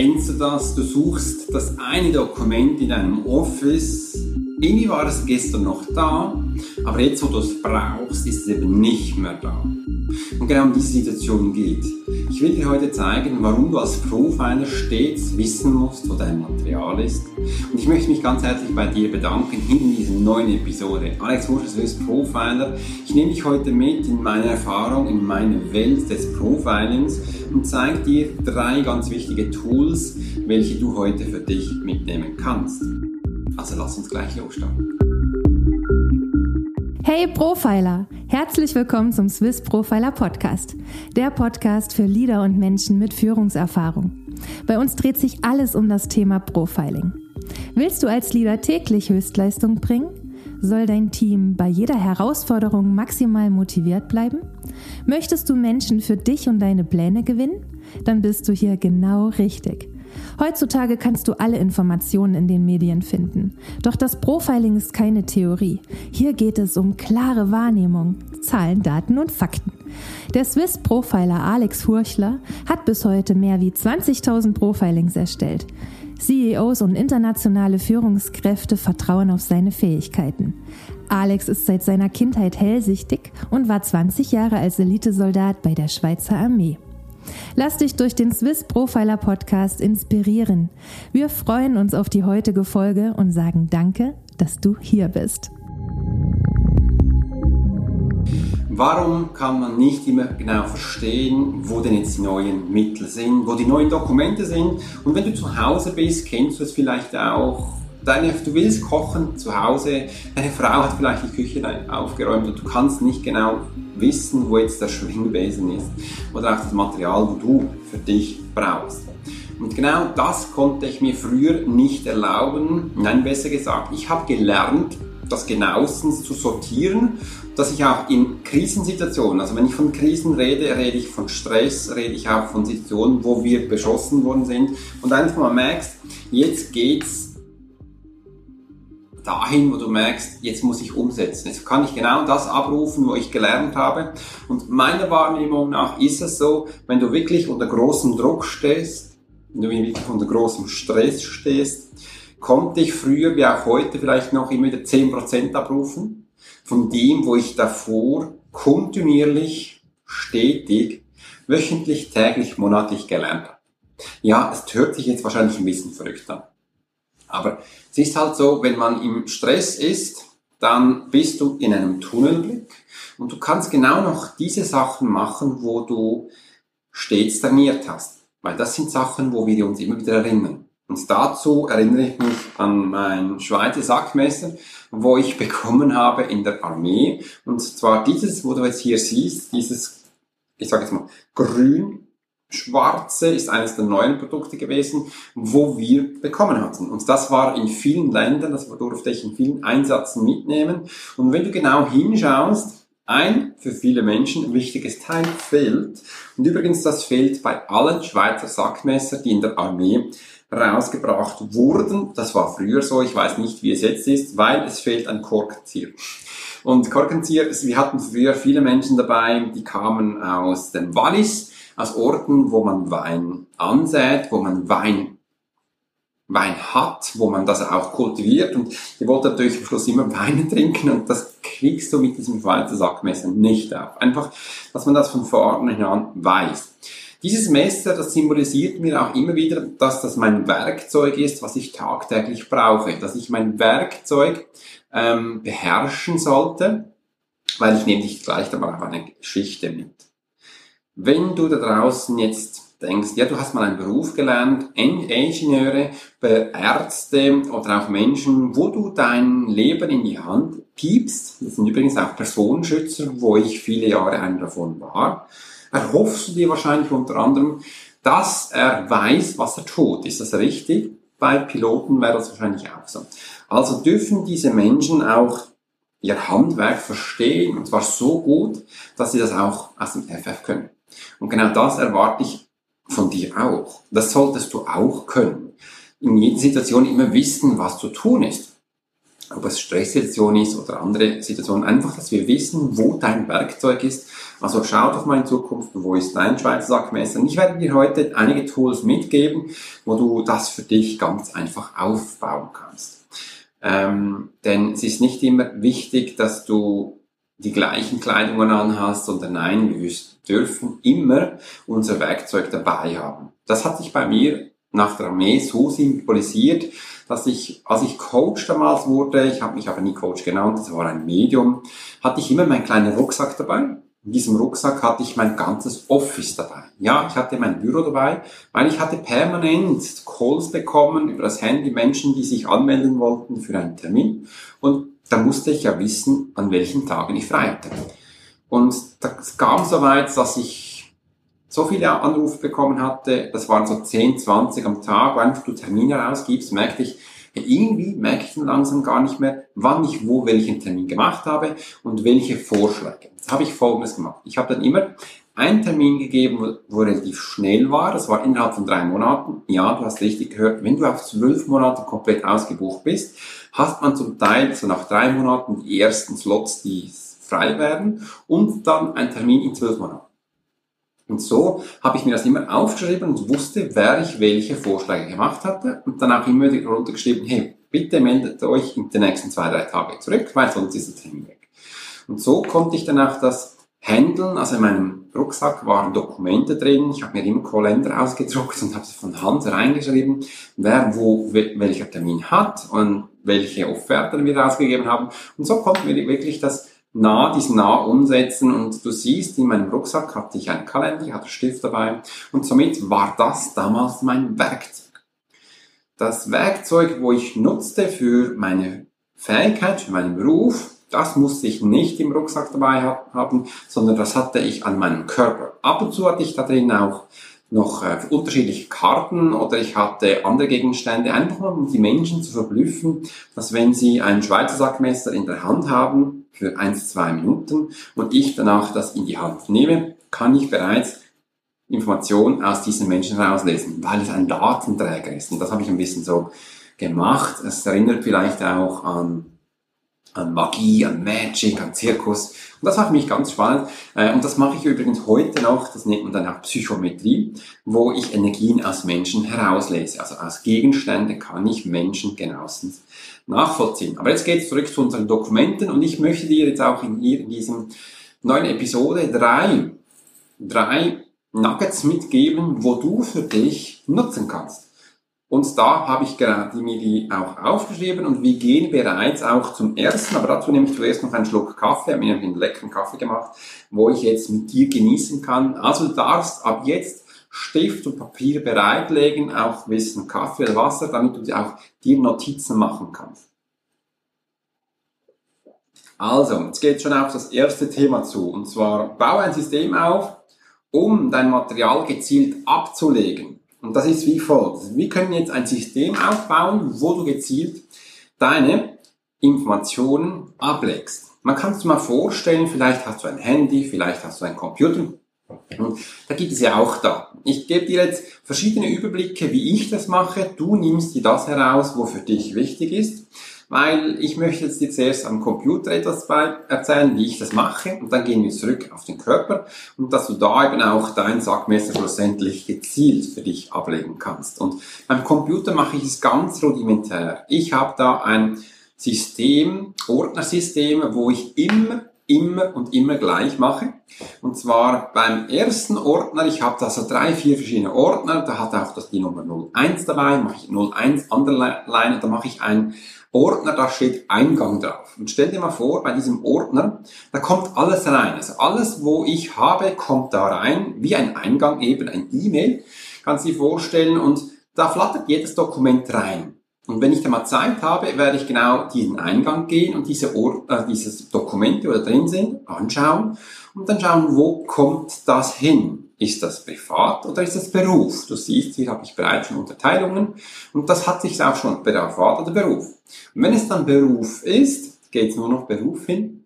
Kennst du das? Du suchst das eine Dokument in deinem Office. Irgendwie war es gestern noch da, aber jetzt, wo du es brauchst, ist es eben nicht mehr da. Und genau um diese Situation geht. Ich will dir heute zeigen, warum du als Profiler stets wissen musst, wo dein Material ist. Und ich möchte mich ganz herzlich bei dir bedanken in dieser neuen Episode. Alex Murschers ist Profiler. Ich nehme dich heute mit in meine Erfahrung, in meine Welt des Profilings und zeige dir drei ganz wichtige Tools, welche du heute für dich mitnehmen kannst. Also lass uns gleich losstarten. Hey Profiler! Herzlich willkommen zum Swiss Profiler Podcast, der Podcast für Leader und Menschen mit Führungserfahrung. Bei uns dreht sich alles um das Thema Profiling. Willst du als Leader täglich Höchstleistung bringen? Soll dein Team bei jeder Herausforderung maximal motiviert bleiben? Möchtest du Menschen für dich und deine Pläne gewinnen? Dann bist du hier genau richtig. Heutzutage kannst du alle Informationen in den Medien finden. Doch das Profiling ist keine Theorie. Hier geht es um klare Wahrnehmung, Zahlen, Daten und Fakten. Der Swiss Profiler Alex Furchler hat bis heute mehr wie 20.000 Profilings erstellt. CEOs und internationale Führungskräfte vertrauen auf seine Fähigkeiten. Alex ist seit seiner Kindheit hellsichtig und war 20 Jahre als Elitesoldat bei der Schweizer Armee. Lass dich durch den Swiss Profiler Podcast inspirieren. Wir freuen uns auf die heutige Folge und sagen Danke, dass du hier bist. Warum kann man nicht immer genau verstehen, wo denn jetzt die neuen Mittel sind, wo die neuen Dokumente sind? Und wenn du zu Hause bist, kennst du es vielleicht auch. Deine, du willst kochen zu Hause, deine Frau hat vielleicht die Küche aufgeräumt und du kannst nicht genau wissen, wo jetzt der Schwingbesen ist oder auch das Material, wo du für dich brauchst. Und genau das konnte ich mir früher nicht erlauben. Nein, besser gesagt, ich habe gelernt, das genauestens zu sortieren, dass ich auch in Krisensituationen, also wenn ich von Krisen rede, rede ich von Stress, rede ich auch von Situationen, wo wir beschossen worden sind und einfach mal merkst, jetzt geht's dahin, wo du merkst, jetzt muss ich umsetzen. Jetzt kann ich genau das abrufen, wo ich gelernt habe. Und meiner Wahrnehmung nach ist es so, wenn du wirklich unter großem Druck stehst, wenn du wirklich unter großem Stress stehst, konnte ich früher wie auch heute vielleicht noch immer wieder 10% abrufen von dem, wo ich davor kontinuierlich, stetig, wöchentlich, täglich, monatlich gelernt habe. Ja, es hört sich jetzt wahrscheinlich ein bisschen verrückt an. Aber es ist halt so, wenn man im Stress ist, dann bist du in einem Tunnelblick und du kannst genau noch diese Sachen machen, wo du stets trainiert hast. Weil das sind Sachen, wo wir uns immer wieder erinnern. Und dazu erinnere ich mich an mein Schweizer Sackmesser, wo ich bekommen habe in der Armee. Und zwar dieses, wo du jetzt hier siehst, dieses, ich sage jetzt mal, grün Schwarze ist eines der neuen Produkte gewesen, wo wir bekommen hatten. Und das war in vielen Ländern, das durfte ich in vielen Einsätzen mitnehmen. Und wenn du genau hinschaust, ein für viele Menschen wichtiges Teil fehlt. Und übrigens, das fehlt bei allen Schweizer Sackmesser, die in der Armee rausgebracht wurden. Das war früher so, ich weiß nicht, wie es jetzt ist, weil es fehlt ein Korkenzieher. Und Korkenzieher, wir hatten früher viele Menschen dabei, die kamen aus dem Wallis, aus Orten, wo man Wein ansät, wo man Wein Wein hat, wo man das auch kultiviert und ihr wollt natürlich am Schluss immer Weine trinken und das kriegst du mit diesem Schweizer Sackmesser nicht auf. Einfach, dass man das von vorne an weiß. Dieses Messer, das symbolisiert mir auch immer wieder, dass das mein Werkzeug ist, was ich tagtäglich brauche, dass ich mein Werkzeug ähm, beherrschen sollte, weil ich nehme dich gleich aber auch eine Geschichte mit. Wenn du da draußen jetzt denkst, ja, du hast mal einen Beruf gelernt, Ingenieure, Ärzte oder auch Menschen, wo du dein Leben in die Hand gibst, das sind übrigens auch Personenschützer, wo ich viele Jahre einer davon war, erhoffst du dir wahrscheinlich unter anderem, dass er weiß, was er tut. Ist das richtig? Bei Piloten wäre das wahrscheinlich auch so. Also dürfen diese Menschen auch ihr Handwerk verstehen, und zwar so gut, dass sie das auch aus dem FF können. Und genau das erwarte ich von dir auch. Das solltest du auch können. In jeder Situation immer wissen, was zu tun ist. Ob es Stresssituation ist oder andere Situationen. Einfach, dass wir wissen, wo dein Werkzeug ist Also schau doch mal in Zukunft, wo ist dein Schweizer Sackmesser? Und ich werde dir heute einige Tools mitgeben, wo du das für dich ganz einfach aufbauen kannst. Ähm, denn es ist nicht immer wichtig, dass du die gleichen Kleidungen anhast, sondern nein, wir dürfen immer unser Werkzeug dabei haben. Das hat sich bei mir nach der Armee so symbolisiert, dass ich, als ich Coach damals wurde, ich habe mich aber nie Coach genannt, das war ein Medium, hatte ich immer meinen kleinen Rucksack dabei. In diesem Rucksack hatte ich mein ganzes Office dabei. Ja, ich hatte mein Büro dabei, weil ich hatte permanent Calls bekommen über das Handy, Menschen, die sich anmelden wollten für einen Termin. Und da musste ich ja wissen, an welchen Tagen ich frei hatte. Und das kam so weit, dass ich so viele Anrufe bekommen hatte, das waren so 10, 20 am Tag, wo einfach du Termine rausgibst, merkte ich, irgendwie merke ich dann langsam gar nicht mehr, wann ich wo welchen Termin gemacht habe und welche Vorschläge. Jetzt habe ich Folgendes gemacht. Ich habe dann immer einen Termin gegeben, wo relativ schnell war. Das war innerhalb von drei Monaten. Ja, du hast richtig gehört. Wenn du auf zwölf Monate komplett ausgebucht bist, hat man zum Teil so nach drei Monaten die ersten Slots, die frei werden und dann ein Termin in zwölf Monaten. Und so habe ich mir das immer aufgeschrieben und wusste, wer ich welche Vorschläge gemacht hatte und dann auch immer runtergeschrieben, hey, bitte meldet euch in den nächsten zwei, drei Tagen zurück, weil sonst ist der Termin weg. Und so konnte ich dann auch das handeln. Also in meinem Rucksack waren Dokumente drin. Ich habe mir immer Kalender ausgedruckt und habe sie von Hand reingeschrieben, wer wo welcher Termin hat und welche Offerten wir ausgegeben haben. Und so konnten wir wirklich das nah, diesen nah umsetzen und du siehst, in meinem Rucksack hatte ich einen Kalender, ich hatte Stift dabei und somit war das damals mein Werkzeug. Das Werkzeug, wo ich nutzte für meine Fähigkeit, für meinen Beruf, das musste ich nicht im Rucksack dabei haben, sondern das hatte ich an meinem Körper. Ab und zu hatte ich da drin auch noch äh, unterschiedliche Karten oder ich hatte andere Gegenstände, einfach um die Menschen zu verblüffen, dass wenn sie ein Schweizer Sackmesser in der Hand haben für eins, zwei Minuten und ich danach das in die Hand nehme, kann ich bereits Informationen aus diesen Menschen rauslesen, weil es ein Datenträger ist. Und das habe ich ein bisschen so gemacht. Es erinnert vielleicht auch an an Magie, an Magic, an Zirkus. Und das war für mich ganz spannend. Äh, und das mache ich übrigens heute noch, das nennt man dann auch Psychometrie, wo ich Energien aus Menschen herauslese. Also aus Gegenständen kann ich Menschen genauestens nachvollziehen. Aber jetzt geht es zurück zu unseren Dokumenten und ich möchte dir jetzt auch in, diesem neuen Episode drei, drei Nuggets mitgeben, wo du für dich nutzen kannst. Und da habe ich gerade mir die auch aufgeschrieben und wir gehen bereits auch zum ersten, aber dazu nehme ich zuerst noch einen Schluck Kaffee, habe mir einen leckeren Kaffee gemacht, wo ich jetzt mit dir genießen kann. Also du darfst ab jetzt Stift und Papier bereitlegen, auch Wissen Kaffee oder Wasser, damit du auch dir Notizen machen kannst. Also, jetzt geht schon auf das erste Thema zu, und zwar baue ein System auf, um dein Material gezielt abzulegen. Und das ist wie folgt. Wir können jetzt ein System aufbauen, wo du gezielt deine Informationen ablegst. Man kann sich mal vorstellen, vielleicht hast du ein Handy, vielleicht hast du einen Computer. Und da gibt es ja auch da. Ich gebe dir jetzt verschiedene Überblicke, wie ich das mache. Du nimmst dir das heraus, wo für dich wichtig ist weil ich möchte jetzt dir zuerst am Computer etwas erzählen, wie ich das mache und dann gehen wir zurück auf den Körper und dass du da eben auch dein Sackmesser schlussendlich gezielt für dich ablegen kannst. Und beim Computer mache ich es ganz rudimentär. Ich habe da ein System, Ordnersystem, wo ich immer immer und immer gleich mache. Und zwar beim ersten Ordner, ich habe da so drei, vier verschiedene Ordner, da hat auch das die Nummer 01 dabei, mache ich 01 Underline, da mache ich ein Ordner, da steht Eingang drauf. Und stell dir mal vor, bei diesem Ordner, da kommt alles rein. Also alles, wo ich habe, kommt da rein, wie ein Eingang eben, ein E-Mail, kannst du dir vorstellen. Und da flattert jedes Dokument rein. Und wenn ich da mal Zeit habe, werde ich genau diesen Eingang gehen und diese, Or äh, diese Dokumente, die da drin sind, anschauen und dann schauen, wo kommt das hin? Ist das privat oder ist das Beruf? Du siehst, hier habe ich bereits schon Unterteilungen und das hat sich auch schon privat oder Beruf. Und wenn es dann Beruf ist, geht es nur noch Beruf hin,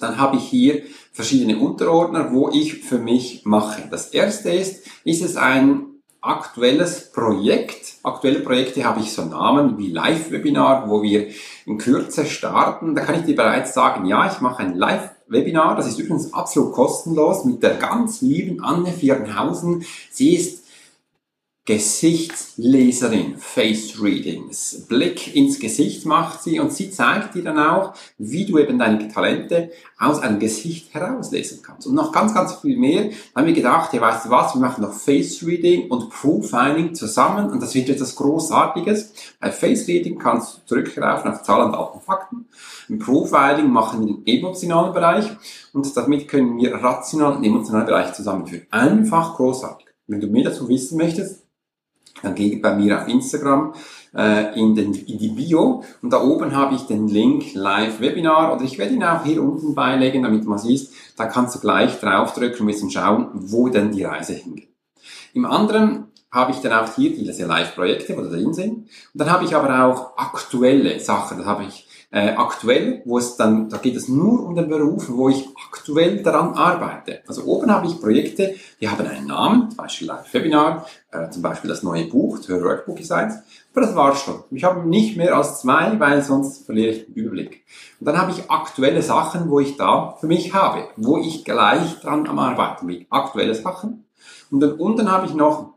dann habe ich hier verschiedene Unterordner, wo ich für mich mache. Das erste ist, ist es ein aktuelles Projekt. Aktuelle Projekte habe ich so Namen wie Live-Webinar, wo wir in Kürze starten. Da kann ich dir bereits sagen, ja, ich mache ein Live Live-Webinar. Das ist übrigens absolut kostenlos mit der ganz lieben Anne Viergenhausen. Sie ist Gesichtsleserin, Face Readings. Blick ins Gesicht macht sie und sie zeigt dir dann auch, wie du eben deine Talente aus einem Gesicht herauslesen kannst. Und noch ganz, ganz viel mehr. Da haben wir gedacht, ja, weißt was, wir machen noch Face Reading und Profiling zusammen und das wird etwas Großartiges. Bei Face Reading kannst du zurückgreifen auf Zahlen, Daten, Fakten. Im Profiling machen wir den emotionalen Bereich und damit können wir rationalen und emotionalen Bereich zusammenführen. Einfach großartig. Wenn du mehr dazu wissen möchtest, dann geh bei mir auf Instagram äh, in, den, in die Bio und da oben habe ich den Link Live-Webinar oder ich werde ihn auch hier unten beilegen, damit man siehst, da kannst du gleich draufdrücken und ein schauen, wo denn die Reise hingeht. Im anderen habe ich dann auch hier diese Live-Projekte, wo da drin sind. Und dann habe ich aber auch aktuelle Sachen. Da habe ich äh, aktuell, wo es dann, da geht es nur um den Beruf, wo ich aktuell daran arbeite. Also oben habe ich Projekte, die haben einen Namen, zum Beispiel ein Webinar, äh, zum Beispiel das neue Buch, The Workbook eins, aber das war's schon. Ich habe nicht mehr als zwei, weil sonst verliere ich den Überblick. Und dann habe ich aktuelle Sachen, wo ich da für mich habe, wo ich gleich dran am Arbeiten bin. Aktuelle Sachen. Und dann unten habe ich noch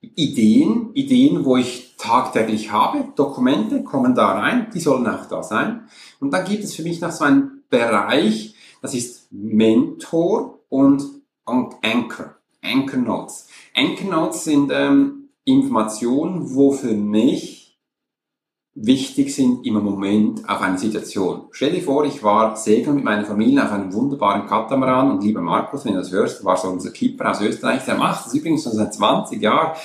Ideen, Ideen, wo ich tagtäglich habe, Dokumente kommen da rein, die sollen auch da sein. Und dann gibt es für mich noch so einen Bereich, das ist Mentor und Anchor, Anchor Notes. Anchor Notes sind ähm, Informationen, wo für mich wichtig sind im Moment auf eine Situation. Stell dir vor, ich war segeln mit meiner Familie auf einem wunderbaren Katamaran und lieber Markus, wenn du das hörst, war so unser Keeper aus Österreich, der macht das übrigens schon seit 20 Jahren.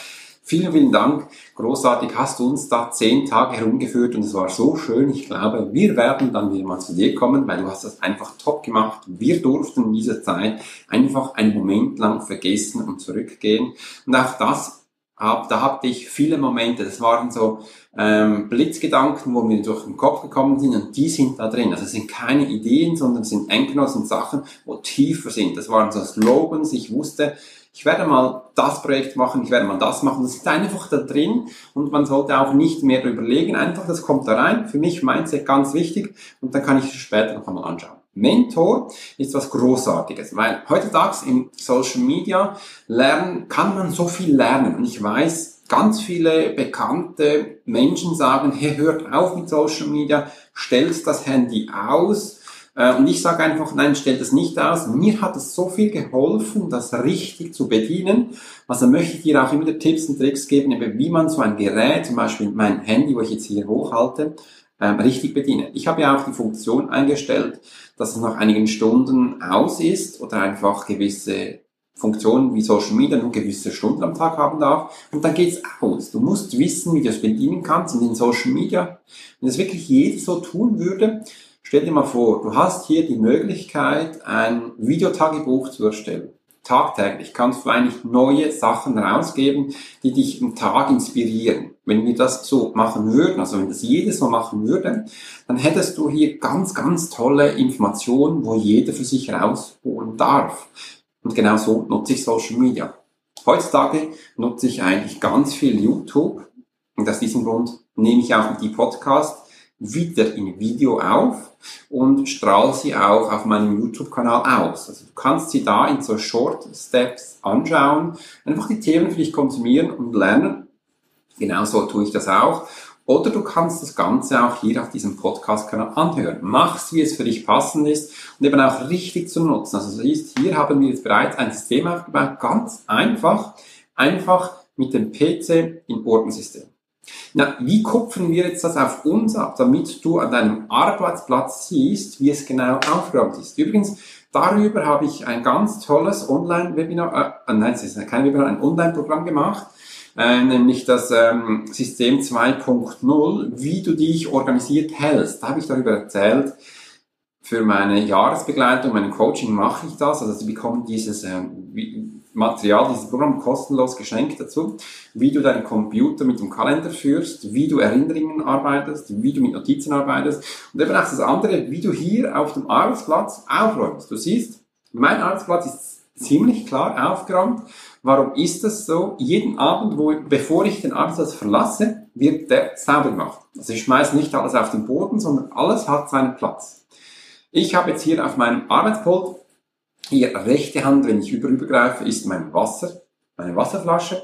Vielen, vielen Dank. Großartig hast du uns da zehn Tage herumgeführt und es war so schön. Ich glaube, wir werden dann wieder mal zu dir kommen, weil du hast das einfach top gemacht. Wir durften in dieser Zeit einfach einen Moment lang vergessen und zurückgehen. Und auch das da hatte ich viele Momente, das waren so ähm, Blitzgedanken, wo mir durch den Kopf gekommen sind und die sind da drin. Also es sind keine Ideen, sondern es sind Endgenossen und Sachen, wo tiefer sind. Das waren so Slogans, ich wusste, ich werde mal das Projekt machen, ich werde mal das machen. Das ist einfach da drin und man sollte auch nicht mehr überlegen, einfach das kommt da rein. Für mich Mindset ganz wichtig und dann kann ich es später noch einmal anschauen. Mentor ist was Großartiges, weil heutzutage in Social Media lernen, kann man so viel lernen. Und ich weiß, ganz viele bekannte Menschen sagen, hey, hört auf mit Social Media, stellt das Handy aus. Äh, und ich sage einfach, nein, stellt das nicht aus. Mir hat es so viel geholfen, das richtig zu bedienen. Also möchte ich dir auch immer Tipps und Tricks geben, wie man so ein Gerät, zum Beispiel mein Handy, wo ich jetzt hier hochhalte, ähm, richtig bedienen. Ich habe ja auch die Funktion eingestellt, dass es nach einigen Stunden aus ist oder einfach gewisse Funktionen wie Social Media nur gewisse Stunden am Tag haben darf und dann geht's aus. Du musst wissen, wie du es bedienen kannst in den Social Media. Wenn es wirklich jeder so tun würde, stell dir mal vor, du hast hier die Möglichkeit, ein Videotagebuch zu erstellen tagtäglich kannst du eigentlich neue Sachen rausgeben, die dich im Tag inspirieren. Wenn wir das so machen würden, also wenn das jedes so machen würde, dann hättest du hier ganz, ganz tolle Informationen, wo jeder für sich rausholen darf. Und genau so nutze ich Social Media. Heutzutage nutze ich eigentlich ganz viel YouTube. Und aus diesem Grund nehme ich auch die Podcast wieder in Video auf und strahle sie auch auf meinem YouTube-Kanal aus. Also du kannst sie da in so Short Steps anschauen, einfach die Themen für dich konsumieren und lernen. Genauso tue ich das auch. Oder du kannst das Ganze auch hier auf diesem Podcast-Kanal anhören. Mach's, wie es für dich passend ist und eben auch richtig zu nutzen. Also siehst, hier haben wir jetzt bereits ein System aufgebaut, ganz einfach, einfach mit dem PC im Ordensystem. Na, wie kupfen wir jetzt das auf uns ab, damit du an deinem Arbeitsplatz siehst, wie es genau aufgeräumt ist? Übrigens, darüber habe ich ein ganz tolles Online-Webinar, äh, nein, es ist kein Webinar, ein Online-Programm gemacht, äh, nämlich das ähm, System 2.0, wie du dich organisiert hältst. Da habe ich darüber erzählt, für meine Jahresbegleitung, mein Coaching mache ich das. Also sie bekommen dieses ähm, Material, dieses Programm kostenlos geschenkt dazu, wie du deinen Computer mit dem Kalender führst, wie du Erinnerungen arbeitest, wie du mit Notizen arbeitest und eben auch das andere, wie du hier auf dem Arbeitsplatz aufräumst. Du siehst, mein Arbeitsplatz ist ziemlich klar aufgeräumt. Warum ist das so? Jeden Abend, wo, bevor ich den Arbeitsplatz verlasse, wird der sauber gemacht. Also ich schmeiße nicht alles auf den Boden, sondern alles hat seinen Platz. Ich habe jetzt hier auf meinem Arbeitspult, hier rechte Hand, wenn ich über übergreife, ist mein Wasser, meine Wasserflasche.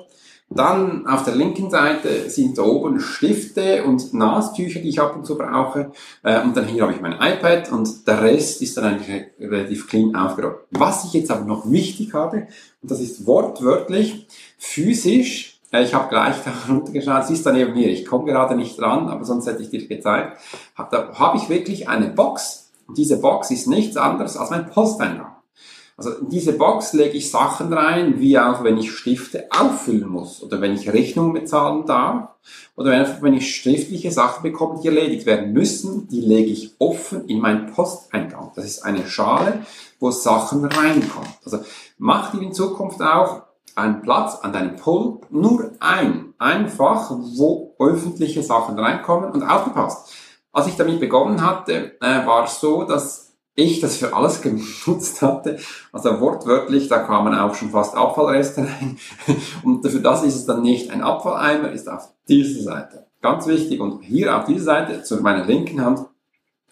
Dann auf der linken Seite sind da oben Stifte und Nastücher, die ich ab und zu brauche. Äh, und dann hier habe ich mein iPad und der Rest ist dann eigentlich relativ clean aufgeräumt. Was ich jetzt aber noch wichtig habe, und das ist wortwörtlich, physisch, äh, ich habe gleich da runtergeschaut, sie ist da neben mir, ich komme gerade nicht dran, aber sonst hätte ich dir gezeigt. Da habe ich wirklich eine Box. Und diese Box ist nichts anderes als mein Posteingang. Also in diese Box lege ich Sachen rein, wie auch wenn ich Stifte auffüllen muss oder wenn ich Rechnungen bezahlen darf oder einfach wenn ich schriftliche Sachen bekomme, die erledigt werden müssen, die lege ich offen in meinen Posteingang. Das ist eine Schale, wo Sachen reinkommen. Also mach dir in Zukunft auch einen Platz an deinem Pult, nur ein, einfach, wo öffentliche Sachen reinkommen und aufgepasst. Als ich damit begonnen hatte, äh, war es so, dass ich das für alles genutzt hatte. Also wortwörtlich, da kamen auch schon fast Abfallreste rein. Und für das ist es dann nicht ein Abfalleimer, ist auf dieser Seite. Ganz wichtig. Und hier auf dieser Seite, zu meiner linken Hand,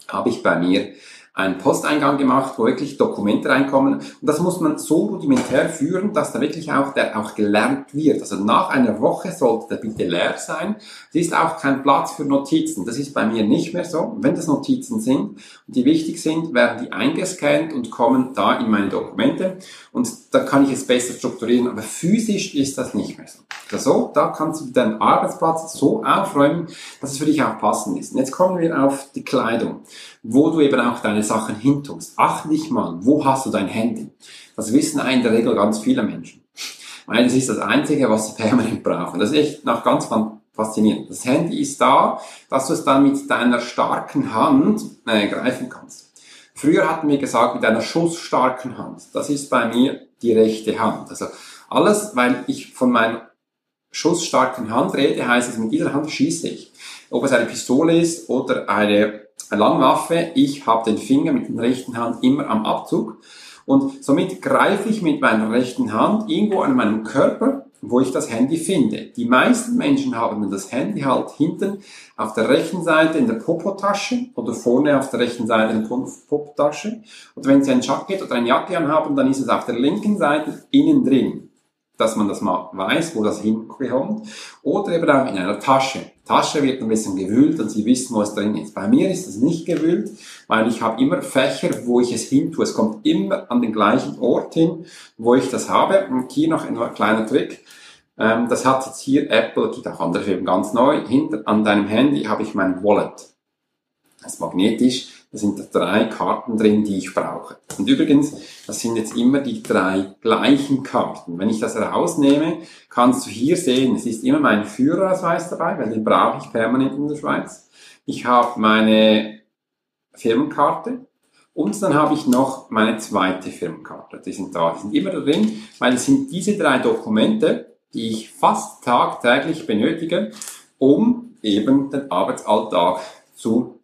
habe ich bei mir einen Posteingang gemacht, wo wirklich Dokumente reinkommen. Und das muss man so rudimentär führen, dass da wirklich auch der auch gelernt wird. Also nach einer Woche sollte der bitte leer sein. Es ist auch kein Platz für Notizen. Das ist bei mir nicht mehr so. Wenn das Notizen sind und die wichtig sind, werden die eingescannt und kommen da in meine Dokumente. Und da kann ich es besser strukturieren. Aber physisch ist das nicht mehr so. Also da kannst du deinen Arbeitsplatz so aufräumen, dass es für dich auch passend ist. Und jetzt kommen wir auf die Kleidung wo du eben auch deine Sachen hintust. Achte dich mal, wo hast du dein Handy? Das wissen in der Regel ganz viele Menschen. Weil das ist das Einzige, was sie permanent brauchen. Das ist echt noch ganz faszinierend. Das Handy ist da, dass du es dann mit deiner starken Hand äh, greifen kannst. Früher hatten wir gesagt, mit einer schussstarken Hand. Das ist bei mir die rechte Hand. Also alles, weil ich von meiner schussstarken Hand rede, heißt es, mit dieser Hand schieße ich. Ob es eine Pistole ist oder eine Langwaffe, ich habe den Finger mit der rechten Hand immer am Abzug und somit greife ich mit meiner rechten Hand irgendwo an meinem Körper, wo ich das Handy finde. Die meisten Menschen haben das Handy halt hinten auf der rechten Seite in der Popotasche oder vorne auf der rechten Seite in der Popotasche. Und wenn Sie ein Jacket oder eine Jacke anhaben, dann ist es auf der linken Seite innen drin dass man das mal weiß, wo das hinkommt. Oder eben auch in einer Tasche. Tasche wird ein bisschen gewühlt und Sie wissen, wo es drin ist. Bei mir ist es nicht gewühlt, weil ich habe immer Fächer, wo ich es hin tue. Es kommt immer an den gleichen Ort hin, wo ich das habe. Und hier noch ein kleiner Trick. Ähm, das hat jetzt hier Apple, gibt auch andere Firmen ganz neu. Hinter an deinem Handy habe ich mein Wallet. Das ist magnetisch da sind drei Karten drin, die ich brauche. Und übrigens, das sind jetzt immer die drei gleichen Karten. Wenn ich das rausnehme, kannst du hier sehen, es ist immer mein Führerausweis dabei, weil den brauche ich permanent in der Schweiz. Ich habe meine Firmenkarte und dann habe ich noch meine zweite Firmenkarte. Die sind da, die sind immer da drin, weil es sind diese drei Dokumente, die ich fast tagtäglich benötige, um eben den Arbeitsalltag zu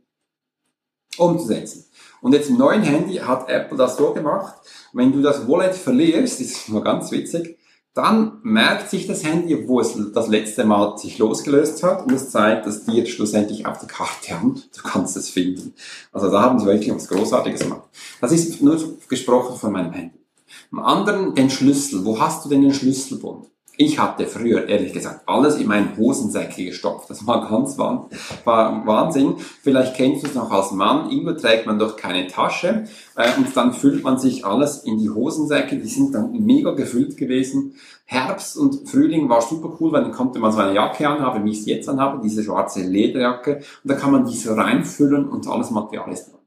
umzusetzen. Und jetzt im neuen Handy hat Apple das so gemacht, wenn du das Wallet verlierst, ist nur ganz witzig, dann merkt sich das Handy, wo es das letzte Mal sich losgelöst hat und es zeigt das dir schlussendlich auf der Karte an. Du kannst es finden. Also da haben sie wirklich was Großartiges gemacht. Das ist nur gesprochen von meinem Handy. Am anderen den Schlüssel. Wo hast du denn den Schlüsselbund? Ich hatte früher, ehrlich gesagt, alles in meinen Hosensäcke gestopft. Das war ganz Wahnsinn. Vielleicht kennst du es noch als Mann. Irgendwo trägt man doch keine Tasche. Äh, und dann füllt man sich alles in die Hosensäcke. Die sind dann mega gefüllt gewesen. Herbst und Frühling war super cool, weil dann konnte man so eine Jacke anhaben, wie ich es jetzt anhabe, diese schwarze Lederjacke. Und da kann man diese reinfüllen und alles Material ist dran.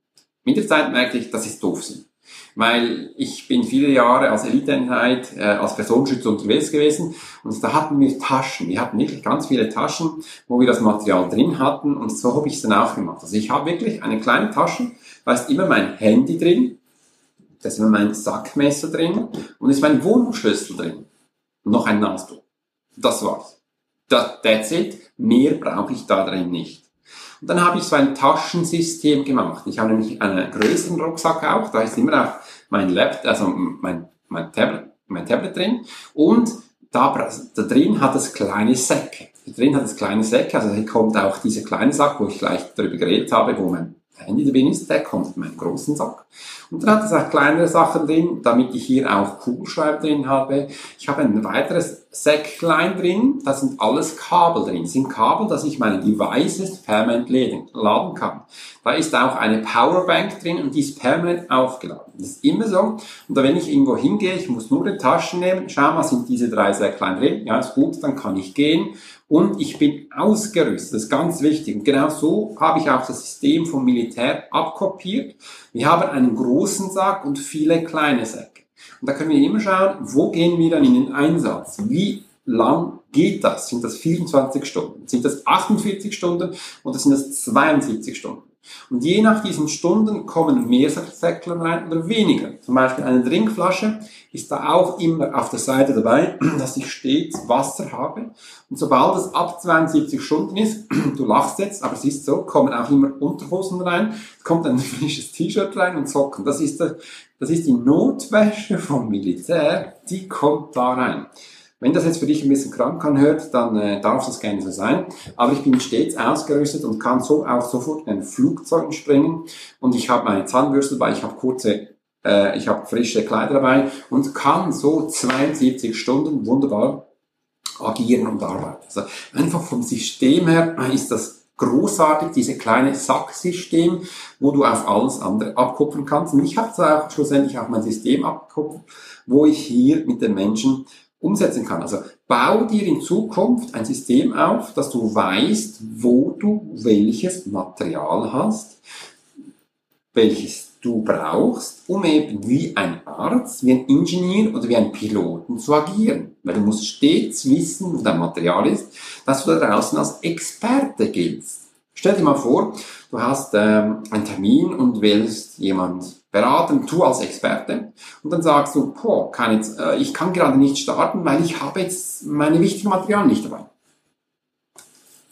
Mit der Zeit merkte ich, das ist doof sind weil ich bin viele Jahre als Eliteeinheit, äh, als Personenschützer unterwegs gewesen und da hatten wir Taschen. Wir hatten wirklich ganz viele Taschen, wo wir das Material drin hatten und so habe ich es dann auch gemacht. Also ich habe wirklich eine kleine Tasche, da ist immer mein Handy drin, da ist immer mein Sackmesser drin und ist mein Wohnungsschlüssel drin und noch ein Nasentuch. Das war's. Das, that's it. Mehr brauche ich da drin nicht. Und dann habe ich so ein Taschensystem gemacht. Ich habe nämlich einen größeren Rucksack auch, da ist immer auch mein Laptop, also mein, mein, Tablet, mein Tablet drin. Und da, da drin hat es kleine Säcke. Da drin hat es kleine Säcke, also hier kommt auch dieser kleine Sack, wo ich gleich darüber geredet habe, wo mein Handy drin ist, der kommt in meinen großen Sack. Und dann hat es auch kleinere Sachen drin, damit ich hier auch Kugelschreiber drin habe. Ich habe ein weiteres Säcklein drin, da sind alles Kabel drin. Das sind Kabel, dass ich meine Devices permanent laden kann. Da ist auch eine Powerbank drin und die ist permanent aufgeladen. Das ist immer so. Und wenn ich irgendwo hingehe, ich muss nur die Taschen nehmen, schau mal, sind diese drei Säcklein drin? Ja, ist gut, dann kann ich gehen und ich bin ausgerüstet. Das ist ganz wichtig. Und genau so habe ich auch das System vom Militär abkopiert. Wir haben einen großen Sack und viele kleine Säcke. Und da können wir immer schauen, wo gehen wir dann in den Einsatz? Wie lang geht das? Sind das 24 Stunden? Sind das 48 Stunden oder sind das 72 Stunden? Und je nach diesen Stunden kommen mehr Säckler rein oder weniger. Zum Beispiel eine Trinkflasche ist da auch immer auf der Seite dabei, dass ich stets Wasser habe. Und sobald es ab 72 Stunden ist, du lachst jetzt, aber es ist so, kommen auch immer Unterhosen rein, kommt ein frisches T-Shirt rein und Socken. Das ist, das ist die Notwäsche vom Militär, die kommt da rein. Wenn das jetzt für dich ein bisschen krank anhört, dann äh, darf das gerne so sein. Aber ich bin stets ausgerüstet und kann so auch sofort in ein Flugzeug springen. Und ich habe meine Zahnbürste dabei, ich habe kurze, äh, ich habe frische Kleider dabei und kann so 72 Stunden wunderbar agieren und arbeiten. Also einfach vom System her ist das großartig, diese kleine Sacksystem, wo du auf alles andere abkupfen kannst. Und ich habe da auch schlussendlich auch mein System abgekupft, wo ich hier mit den Menschen umsetzen kann. Also bau dir in Zukunft ein System auf, dass du weißt, wo du welches Material hast, welches du brauchst, um eben wie ein Arzt, wie ein Ingenieur oder wie ein Piloten zu agieren. Weil du musst stets wissen, wo dein Material ist, dass du da draußen als Experte giltst. Stell dir mal vor, du hast ähm, einen Termin und willst jemand beraten, tu als Experte und dann sagst du, boah, kann jetzt, äh, ich kann gerade nicht starten, weil ich habe jetzt meine wichtigen Materialien nicht dabei.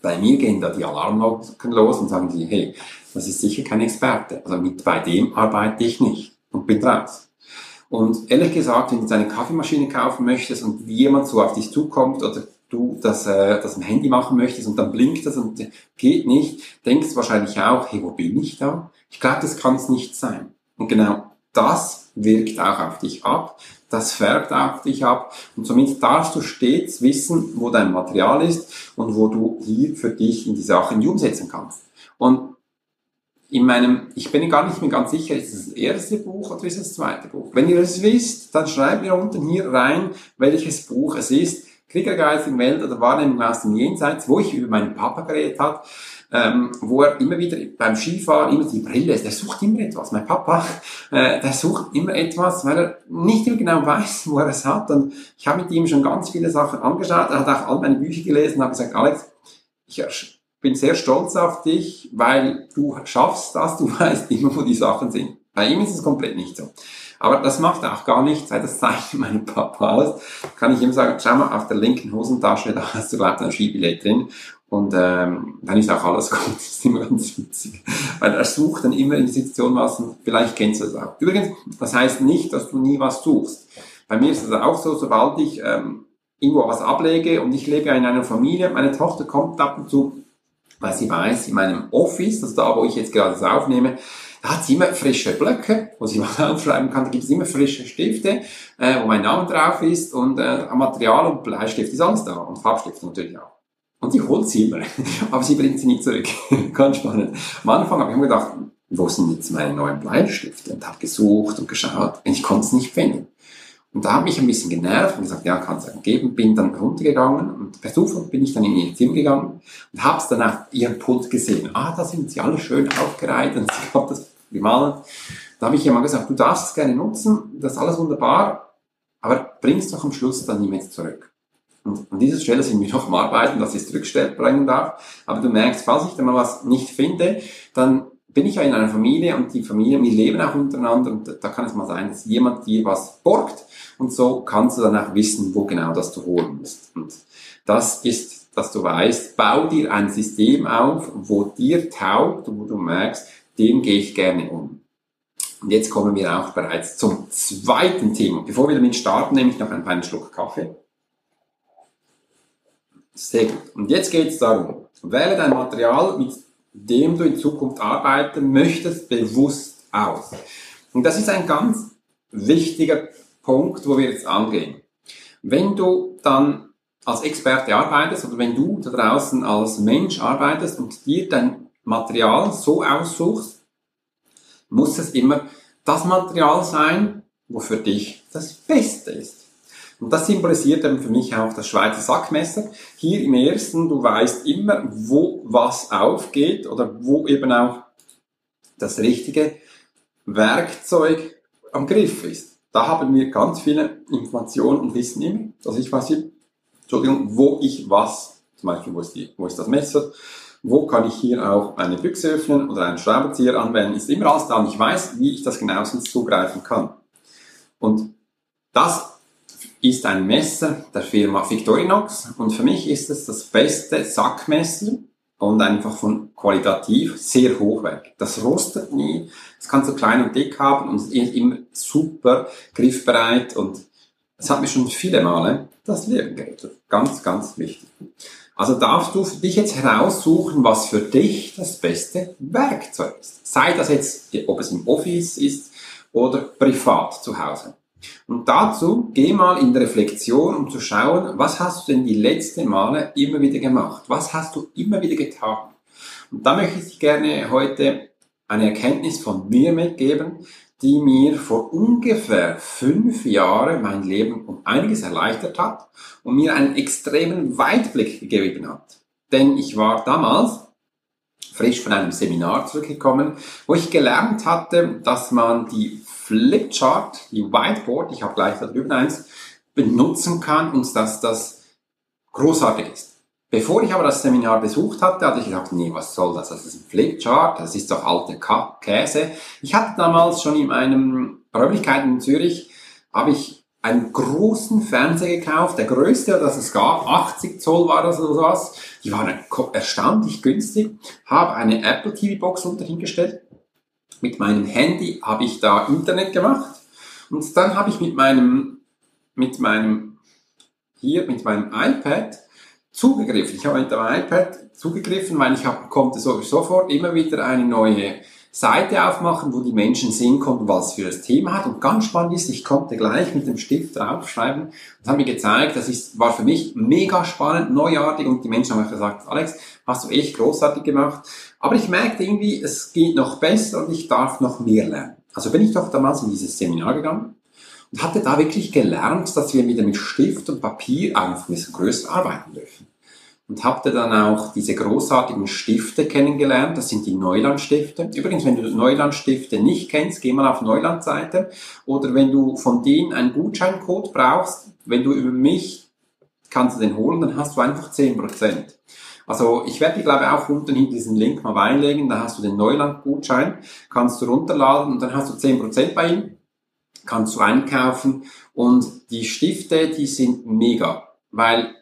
Bei mir gehen da die Alarmglocken los und sagen die, hey, das ist sicher kein Experte. Also mit bei dem arbeite ich nicht und bin raus. Und ehrlich gesagt, wenn du eine Kaffeemaschine kaufen möchtest und jemand so auf dich zukommt oder du das, äh, das am Handy machen möchtest und dann blinkt das und geht nicht, denkst du wahrscheinlich auch, hey, wo bin ich da? Ich glaube, das kann es nicht sein. Und genau das wirkt auch auf dich ab, das färbt auf dich ab und somit darfst du stets wissen, wo dein Material ist und wo du hier für dich in die Sachen umsetzen kannst. Und in meinem, ich bin gar nicht mehr ganz sicher, ist es das erste Buch oder ist es das zweite Buch? Wenn ihr es wisst, dann schreibt mir unten hier rein, welches Buch es ist. Kriegergeist in Welt oder Wahrnehmung aus dem Jenseits, wo ich über meinen Papa geredet habe ähm, wo er immer wieder beim Skifahren immer die Brille ist. Der sucht immer etwas. Mein Papa, äh, der sucht immer etwas, weil er nicht immer genau weiß, wo er es hat. Und ich habe mit ihm schon ganz viele Sachen angeschaut. Er hat auch all meine Bücher gelesen und habe gesagt, Alex, ich bin sehr stolz auf dich, weil du schaffst das, du weißt immer, wo die Sachen sind. Bei ihm ist es komplett nicht so. Aber das macht auch gar nichts, weil das zeichnet meinem Papa aus. Kann ich ihm sagen, schau mal, auf der linken Hosentasche, da hast du überhaupt ein Skibillett drin. Und ähm, dann ist auch alles gut. Das ist immer ganz witzig. Weil er sucht dann immer in die Situation was und vielleicht kennst du das auch. Übrigens, das heißt nicht, dass du nie was suchst. Bei mir ist es auch so, sobald ich ähm, irgendwo was ablege und ich lebe in einer Familie, meine Tochter kommt ab und zu, weil sie weiß, in meinem Office, das ist da, wo ich jetzt gerade das aufnehme, da hat sie immer frische Blöcke, wo sie was aufschreiben kann. Da gibt es immer frische Stifte, äh, wo mein Name drauf ist und äh, Material und Bleistift ist alles da und Farbstift natürlich auch. Und sie holt sie immer, aber sie bringt sie nicht zurück. Ganz spannend. Am Anfang habe ich mir gedacht, wo sind jetzt meine neuen Bleistifte? Und habe gesucht und geschaut und ich konnte es nicht finden. Und da habe ich ein bisschen genervt und gesagt, ja, kann es geben. Bin dann runtergegangen und per Zufall bin ich dann in ihr Zimmer gegangen und habe dann auf ihrem Pult gesehen. Ah, da sind sie alle schön aufgereiht und sie hat das gemalt. Da habe ich ihr mal gesagt, du darfst es gerne nutzen, das ist alles wunderbar, aber bring es doch am Schluss dann mehr zurück. Und an dieser Stelle sind wir noch am Arbeiten, dass ich es zurückgestellt bringen darf. Aber du merkst, falls ich da mal was nicht finde, dann bin ich ja in einer Familie und die Familie, wir leben auch untereinander und da kann es mal sein, dass jemand dir was borgt und so kannst du dann auch wissen, wo genau das du holen musst. Und das ist, dass du weißt, bau dir ein System auf, wo dir taugt und wo du merkst, dem gehe ich gerne um. Und jetzt kommen wir auch bereits zum zweiten Thema. Bevor wir damit starten, nehme ich noch einen kleinen Schluck Kaffee. Sehr gut. Und jetzt geht es darum, wähle dein Material mit dem du in Zukunft arbeiten möchtest, bewusst aus. Und das ist ein ganz wichtiger Punkt, wo wir jetzt angehen. Wenn du dann als Experte arbeitest oder wenn du da draußen als Mensch arbeitest und dir dein Material so aussuchst, muss es immer das Material sein, wo für dich das Beste ist. Und das symbolisiert dann für mich auch das Schweizer Sackmesser. Hier im ersten, du weißt immer, wo was aufgeht oder wo eben auch das richtige Werkzeug am Griff ist. Da haben wir ganz viele Informationen und Wissen immer. Also ich weiß Entschuldigung, wo ich was, zum Beispiel, wo ist, die, wo ist das Messer, wo kann ich hier auch eine Büchse öffnen oder einen Schraubenzieher anwenden, ist immer alles da und ich weiß, wie ich das genauestens zugreifen kann. Und das ist ein Messer der Firma Victorinox und für mich ist es das beste Sackmesser und einfach von qualitativ sehr hochwertig. Das rostet nie, es kann so klein und dick haben und ist immer super griffbereit und es hat mir schon viele Male das Leben gerettet. Ganz, ganz wichtig. Also darfst du für dich jetzt heraussuchen, was für dich das beste Werkzeug ist. Sei das jetzt, ob es im Office ist oder privat zu Hause. Und dazu geh mal in die Reflexion, um zu schauen, was hast du denn die letzten Male immer wieder gemacht? Was hast du immer wieder getan? Und da möchte ich gerne heute eine Erkenntnis von mir mitgeben, die mir vor ungefähr fünf Jahren mein Leben um einiges erleichtert hat und mir einen extremen Weitblick gegeben hat. Denn ich war damals frisch von einem Seminar zurückgekommen, wo ich gelernt hatte, dass man die Flipchart, die Whiteboard, ich habe gleich darüber eins, benutzen kann und dass das großartig ist. Bevor ich aber das Seminar besucht hatte, hatte ich gedacht, nee, was soll das? Das ist ein Flipchart, das ist doch alte Käse. Ich hatte damals schon in meinem Räumlichkeiten in Zürich, habe ich einen großen Fernseher gekauft, der größte, das es gab, 80 Zoll war das oder sowas. Die waren erstaunlich günstig, habe eine Apple TV Box unterhingestellt mit meinem Handy habe ich da Internet gemacht und dann habe ich mit meinem, mit meinem, hier mit meinem iPad zugegriffen. Ich habe mit dem iPad zugegriffen, weil ich hab, konnte so, sofort immer wieder eine neue Seite aufmachen, wo die Menschen sehen konnten, was für das Thema hat. Und ganz spannend ist, ich konnte gleich mit dem Stift draufschreiben. Das hat mir gezeigt, das ist, war für mich mega spannend, neuartig und die Menschen haben gesagt, Alex, hast du echt großartig gemacht. Aber ich merkte irgendwie, es geht noch besser und ich darf noch mehr lernen. Also bin ich doch damals in dieses Seminar gegangen und hatte da wirklich gelernt, dass wir wieder mit Stift und Papier einfach ein bisschen größer arbeiten dürfen und ihr dann auch diese großartigen Stifte kennengelernt. Das sind die Neuland-Stifte. Übrigens, wenn du Neuland-Stifte nicht kennst, geh mal auf Neuland-Seite. Oder wenn du von denen einen Gutscheincode brauchst, wenn du über mich kannst du den holen, dann hast du einfach 10%. Also ich werde dir, glaube ich, auch unten hinter diesen Link mal einlegen. Da hast du den Neuland-Gutschein, kannst du runterladen und dann hast du 10% bei ihm, kannst du einkaufen. Und die Stifte, die sind mega, weil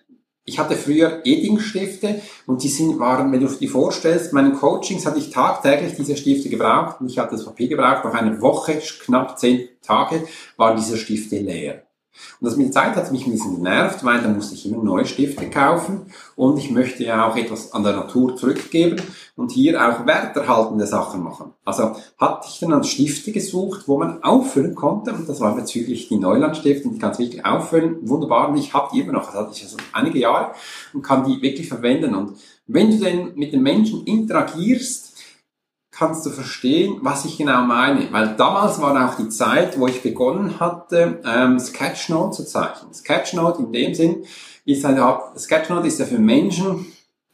ich hatte früher Edding-Stifte und die sind, waren, wenn du die vorstellst, meinen Coachings hatte ich tagtäglich diese Stifte gebraucht und ich hatte das Papier gebraucht. Nach einer Woche, knapp zehn Tage, waren diese Stifte leer. Und das mit der Zeit hat mich ein bisschen genervt, weil dann musste ich immer neue Stifte kaufen und ich möchte ja auch etwas an der Natur zurückgeben und hier auch werterhaltende Sachen machen. Also hatte ich dann an Stifte gesucht, wo man auffüllen konnte und das waren bezüglich die Neulandstifte und die du wirklich auffüllen. Wunderbar und ich habe die immer noch, das hatte ich also einige Jahre und kann die wirklich verwenden und wenn du denn mit den Menschen interagierst, kannst du verstehen, was ich genau meine. Weil damals war auch die Zeit, wo ich begonnen hatte, ähm, Sketchnote zu zeichnen. Sketchnote in dem Sinn ist halt, Sketchnote ist ja für Menschen,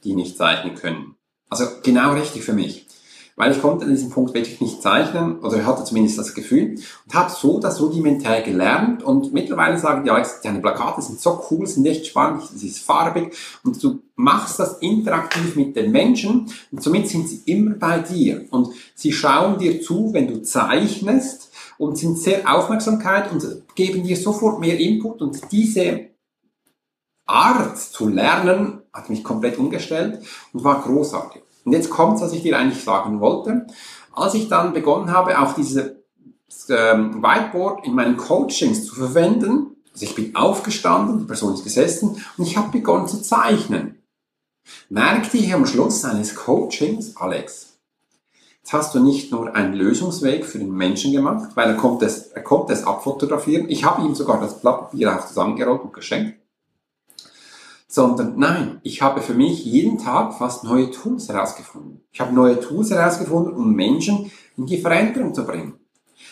die nicht zeichnen können. Also genau richtig für mich weil ich konnte an diesem Punkt wirklich nicht zeichnen oder hatte zumindest das Gefühl und habe so das rudimentär gelernt und mittlerweile sagen die Alex, deine Plakate sind so cool, sind echt spannend, es ist farbig und du machst das interaktiv mit den Menschen und somit sind sie immer bei dir und sie schauen dir zu, wenn du zeichnest und sind sehr Aufmerksamkeit und geben dir sofort mehr Input und diese Art zu lernen hat mich komplett umgestellt und war großartig. Und jetzt kommt, was ich dir eigentlich sagen wollte. Als ich dann begonnen habe, auch diese ähm, Whiteboard in meinen Coachings zu verwenden, also ich bin aufgestanden, die Person ist gesessen und ich habe begonnen zu zeichnen. merkte ich am Schluss eines Coachings, Alex, jetzt hast du nicht nur einen Lösungsweg für den Menschen gemacht, weil er kommt es, er kommt es abfotografieren. Ich habe ihm sogar das Blatt Papier auch zusammengerollt und geschenkt. Sondern nein, ich habe für mich jeden Tag fast neue Tools herausgefunden. Ich habe neue Tools herausgefunden, um Menschen in die Veränderung zu bringen.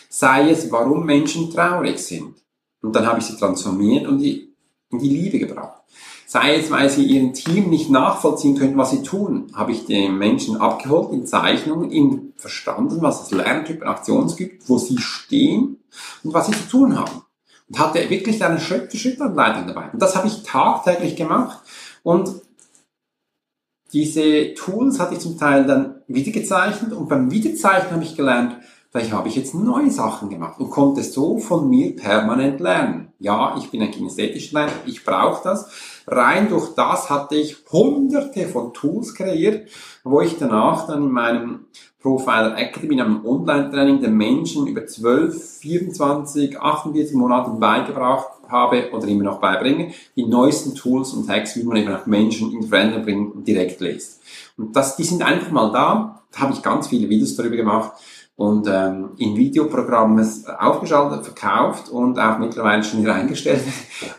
Sei es, warum Menschen traurig sind. Und dann habe ich sie transformiert und die, in die Liebe gebracht. Sei es, weil sie ihren Team nicht nachvollziehen können, was sie tun, habe ich den Menschen abgeholt in Zeichnungen, ihnen verstanden, was es Lerntypen Aktions gibt, wo sie stehen und was sie zu tun haben. Und hatte wirklich eine Schritt-für-Schritt-Anleitung dabei. Und das habe ich tagtäglich gemacht. Und diese Tools hatte ich zum Teil dann wiedergezeichnet und beim Wiederzeichnen habe ich gelernt, Vielleicht habe ich jetzt neue Sachen gemacht und konnte so von mir permanent lernen. Ja, ich bin ein kinesthetischer Lerner, ich brauche das. Rein durch das hatte ich hunderte von Tools kreiert, wo ich danach dann in meinem Profiler Academy, in einem Online-Training den Menschen über 12, 24, 48 Monate beigebracht habe oder immer noch beibringe, die neuesten Tools und Hacks, wie man eben auch Menschen in Veränderung bringt und direkt lässt. Und das, die sind einfach mal da, da habe ich ganz viele Videos darüber gemacht und ähm, in Videoprogrammen aufgeschaltet, verkauft und auch mittlerweile schon wieder eingestellt.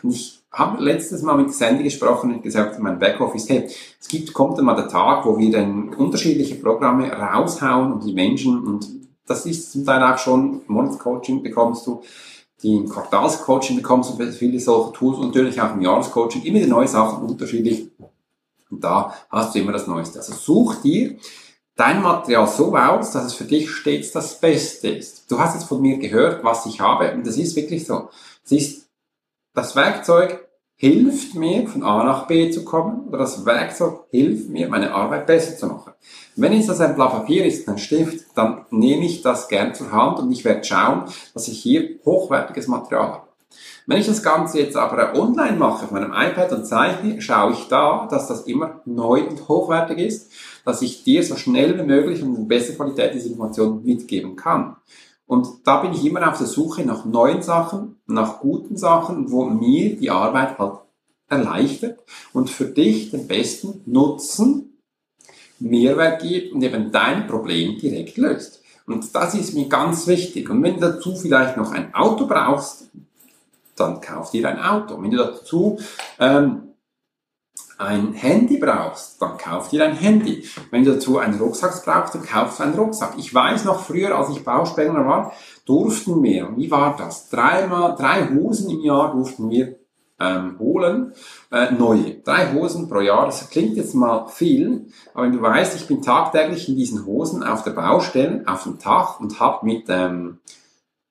Und ich habe letztes Mal mit Sandy gesprochen und gesagt in meinem Backoffice, hey, es gibt, kommt dann mal der Tag, wo wir dann unterschiedliche Programme raushauen und die Menschen, und das ist zum Teil auch schon, Monatscoaching bekommst du, die Quartalscoaching bekommst du viele solche Tools und natürlich auch im Jahrescoaching, immer die neue Sachen unterschiedlich. Und da hast du immer das Neueste. Also such dir dein Material so aus, dass es für dich stets das Beste ist. Du hast jetzt von mir gehört, was ich habe, und das ist wirklich so. Es ist, das Werkzeug hilft mir, von A nach B zu kommen, oder das Werkzeug hilft mir, meine Arbeit besser zu machen. Wenn jetzt das ein Blatt Papier ist, ein Stift, dann nehme ich das gern zur Hand und ich werde schauen, dass ich hier hochwertiges Material habe. Wenn ich das Ganze jetzt aber online mache auf meinem iPad und zeichne, schaue ich da, dass das immer neu und hochwertig ist, dass ich dir so schnell wie möglich und in bester Qualität diese Information mitgeben kann. Und da bin ich immer auf der Suche nach neuen Sachen, nach guten Sachen, wo mir die Arbeit halt erleichtert und für dich den besten Nutzen, Mehrwert gibt und eben dein Problem direkt löst. Und das ist mir ganz wichtig. Und wenn du dazu vielleicht noch ein Auto brauchst, dann kauf dir ein Auto. Wenn du dazu ähm, ein Handy brauchst, dann kauf dir ein Handy. Wenn du dazu einen Rucksack brauchst, dann kaufst du einen Rucksack. Ich weiß noch früher, als ich Bauspenger war, durften wir, wie war das? Dreimal, drei Hosen im Jahr durften wir ähm, holen, äh, neue. Drei Hosen pro Jahr, das klingt jetzt mal viel, aber wenn du weißt, ich bin tagtäglich in diesen Hosen auf der Baustelle, auf dem Tag und habe mit ähm,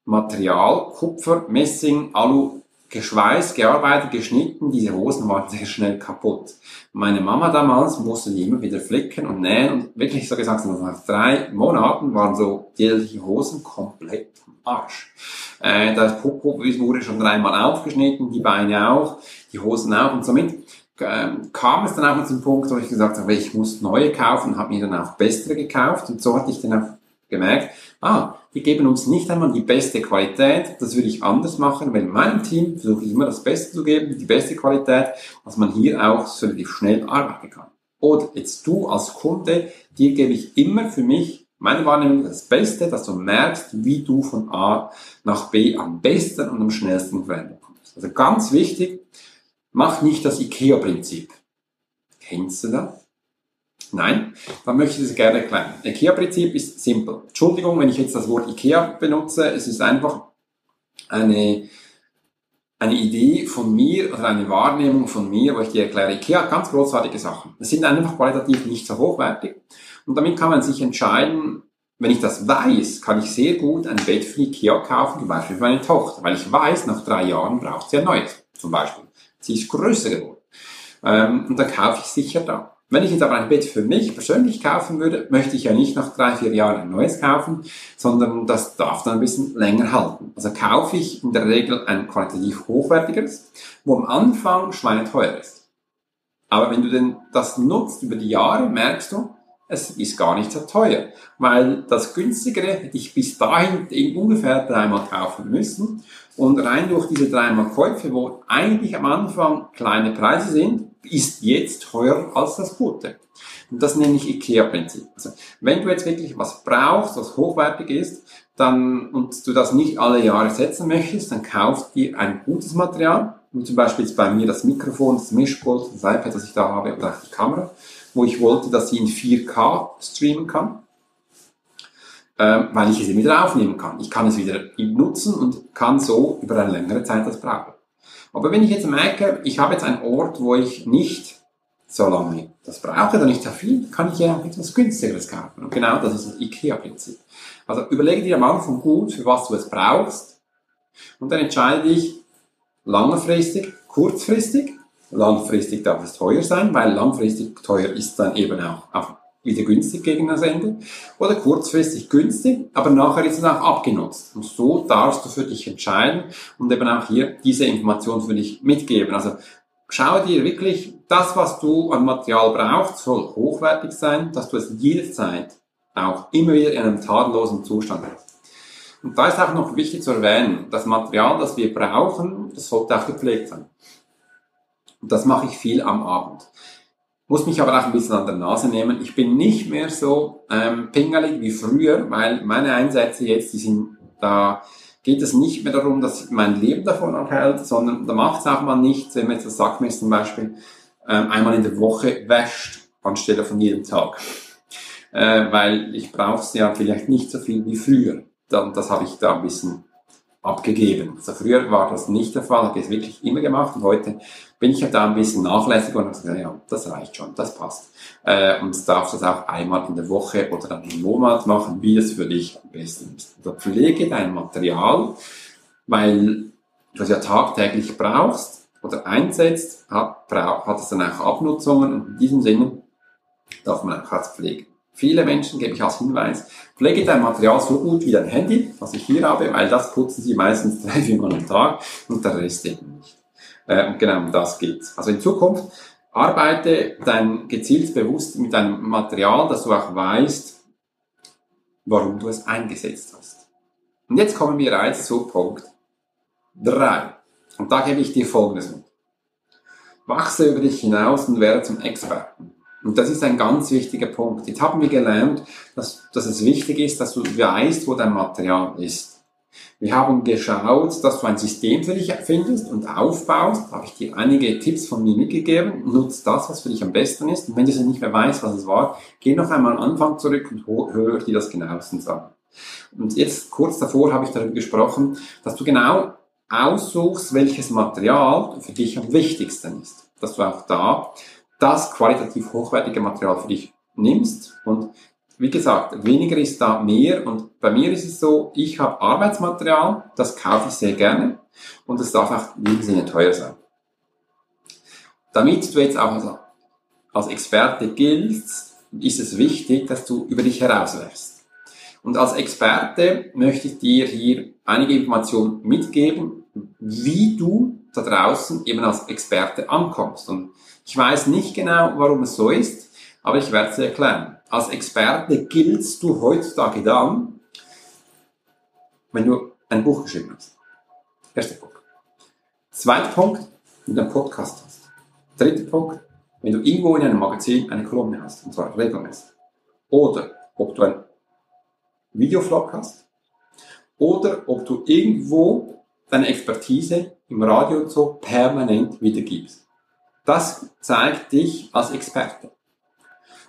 Material, Kupfer, Messing, Alu geschweißt, gearbeitet, geschnitten. Diese Hosen waren sehr schnell kaputt. Meine Mama damals musste die immer wieder flicken und nähen und wirklich so gesagt, nach drei Monaten waren so die Hosen komplett am Arsch. Äh, das Popo wurde schon dreimal aufgeschnitten, die Beine auch, die Hosen auch und somit ähm, kam es dann auch zum Punkt, wo ich gesagt habe, ich muss neue kaufen, habe mir dann auch bessere gekauft und so hatte ich dann auch gemerkt, ah, die geben uns nicht einmal die beste Qualität, das würde ich anders machen, weil in meinem Team versuche ich immer das Beste zu geben, die beste Qualität, dass man hier auch relativ schnell arbeiten kann. Oder jetzt du als Kunde, dir gebe ich immer für mich meine Wahrnehmung das Beste, dass du merkst, wie du von A nach B am besten und am schnellsten Veränderung kommst. Also ganz wichtig, mach nicht das IKEA-Prinzip. Kennst du das? Nein, dann möchte ich das gerne erklären. IKEA-Prinzip ist simpel. Entschuldigung, wenn ich jetzt das Wort IKEA benutze, es ist einfach eine, eine Idee von mir oder eine Wahrnehmung von mir, wo ich dir erkläre, IKEA hat ganz großartige Sachen. Es sind einfach qualitativ nicht so hochwertig. Und damit kann man sich entscheiden, wenn ich das weiß, kann ich sehr gut ein Bett für IKEA kaufen, zum Beispiel für meine Tochter, weil ich weiß, nach drei Jahren braucht sie ein neues, zum Beispiel. Sie ist größer geworden. Ähm, und dann kaufe ich sicher da. Wenn ich jetzt aber ein Bett für mich persönlich kaufen würde, möchte ich ja nicht nach drei, vier Jahren ein neues kaufen, sondern das darf dann ein bisschen länger halten. Also kaufe ich in der Regel ein qualitativ hochwertigeres, wo am Anfang schweineteuer ist. Aber wenn du denn das nutzt über die Jahre, merkst du, es ist gar nicht so teuer, weil das günstigere hätte ich bis dahin ungefähr dreimal kaufen müssen und rein durch diese dreimal Käufe, wo eigentlich am Anfang kleine Preise sind, ist jetzt teurer als das Gute. Und das nenne ich IKEA-Prinzip. Also, wenn du jetzt wirklich was brauchst, was hochwertig ist, dann, und du das nicht alle Jahre setzen möchtest, dann kauf dir ein gutes Material, wie zum Beispiel jetzt bei mir das Mikrofon, das Mischpult, das iPad, das ich da habe, oder auch die Kamera, wo ich wollte, dass sie in 4K streamen kann, ähm, weil ich es wieder aufnehmen kann. Ich kann es wieder nutzen und kann so über eine längere Zeit das brauchen. Aber wenn ich jetzt merke, ich habe jetzt einen Ort, wo ich nicht so lange das brauche, dann nicht so viel, kann ich ja etwas günstigeres kaufen. Und genau das ist das IKEA-Prinzip. Also überlege dir am Anfang gut, für was du es brauchst. Und dann entscheide dich langfristig, kurzfristig. Langfristig darf es teuer sein, weil langfristig teuer ist dann eben auch, auch wieder günstig gegen das Ende. Oder kurzfristig günstig, aber nachher ist es auch abgenutzt. Und so darfst du für dich entscheiden und eben auch hier diese Information für dich mitgeben. Also schau dir wirklich, das, was du an Material brauchst, soll hochwertig sein, dass du es jederzeit auch immer wieder in einem tadellosen Zustand hast. Und da ist auch noch wichtig zu erwähnen, das Material, das wir brauchen, das sollte auch gepflegt sein. Und das mache ich viel am Abend. Muss mich aber auch ein bisschen an der Nase nehmen. Ich bin nicht mehr so ähm, pingelig wie früher, weil meine Einsätze jetzt, die sind, da geht es nicht mehr darum, dass mein Leben davon abhält, sondern da macht es auch mal nichts, wenn man jetzt das Sackmesser zum Beispiel ähm, einmal in der Woche wäscht, anstelle von jedem Tag. Äh, weil ich brauche es ja vielleicht nicht so viel wie früher. Dann, das habe ich da ein bisschen abgegeben. Also früher war das nicht der Fall, habe ich es wirklich immer gemacht und heute bin ich halt da ein bisschen nachlässig und habe gesagt, ja, das reicht schon, das passt. Äh, und darfst das auch einmal in der Woche oder dann im Monat machen, wie es für dich am besten ist. Oder pflege dein Material, weil du es ja tagtäglich brauchst oder einsetzt, hat, hat es dann auch Abnutzungen und in diesem Sinne darf man auch pflegen. Viele Menschen, gebe ich als Hinweis, pflege dein Material so gut wie dein Handy, was ich hier habe, weil das putzen sie meistens drei, vier Mal am Tag und der Rest eben nicht. Äh, und genau um das geht's. Also in Zukunft arbeite dein gezielt bewusst mit deinem Material, dass du auch weißt, warum du es eingesetzt hast. Und jetzt kommen wir bereits zu Punkt drei. Und da gebe ich dir Folgendes mit. Wachse über dich hinaus und werde zum Experten. Und das ist ein ganz wichtiger Punkt. Jetzt haben wir gelernt, dass, dass es wichtig ist, dass du weißt, wo dein Material ist. Wir haben geschaut, dass du ein System für dich findest und aufbaust. Da habe ich dir einige Tipps von mir mitgegeben. Nutz das, was für dich am besten ist. Und wenn du nicht mehr weißt, was es war, geh noch einmal am Anfang zurück und hör dir das genauestens an. Und jetzt kurz davor habe ich darüber gesprochen, dass du genau aussuchst, welches Material für dich am wichtigsten ist. Dass du auch da das qualitativ hochwertige Material für dich nimmst. Und wie gesagt, weniger ist da mehr. Und bei mir ist es so, ich habe Arbeitsmaterial, das kaufe ich sehr gerne und es darf auch in Sinne teuer sein. Damit du jetzt auch als, als Experte giltst, ist es wichtig, dass du über dich herauswächst. Und als Experte möchte ich dir hier einige Informationen mitgeben, wie du da draußen eben als Experte ankommst. Und ich weiß nicht genau, warum es so ist, aber ich werde es dir erklären. Als Experte giltst du heutzutage dann, wenn du ein Buch geschrieben hast. Erster Punkt. Zweiter Punkt, wenn du einen Podcast hast. Dritter Punkt, wenn du irgendwo in einem Magazin eine Kolumne hast, und zwar regelmäßig. Oder ob du ein Videovlog hast. Oder ob du irgendwo deine Expertise im Radio und so permanent wiedergibst. Das zeigt dich als Experte.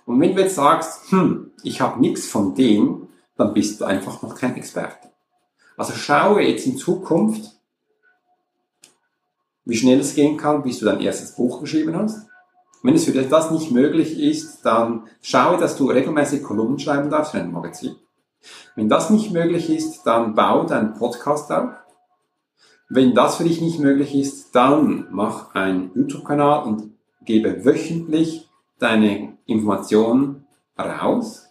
Und wenn du jetzt sagst, hm, ich habe nichts von dem, dann bist du einfach noch kein Experte. Also schaue jetzt in Zukunft, wie schnell es gehen kann, bis du dein erstes Buch geschrieben hast. Wenn es für dich das nicht möglich ist, dann schaue, dass du regelmäßig Kolumnen schreiben darfst für ein Magazin. Wenn das nicht möglich ist, dann bau deinen Podcast auf. Wenn das für dich nicht möglich ist, dann mach einen YouTube-Kanal und gebe wöchentlich deine Informationen raus.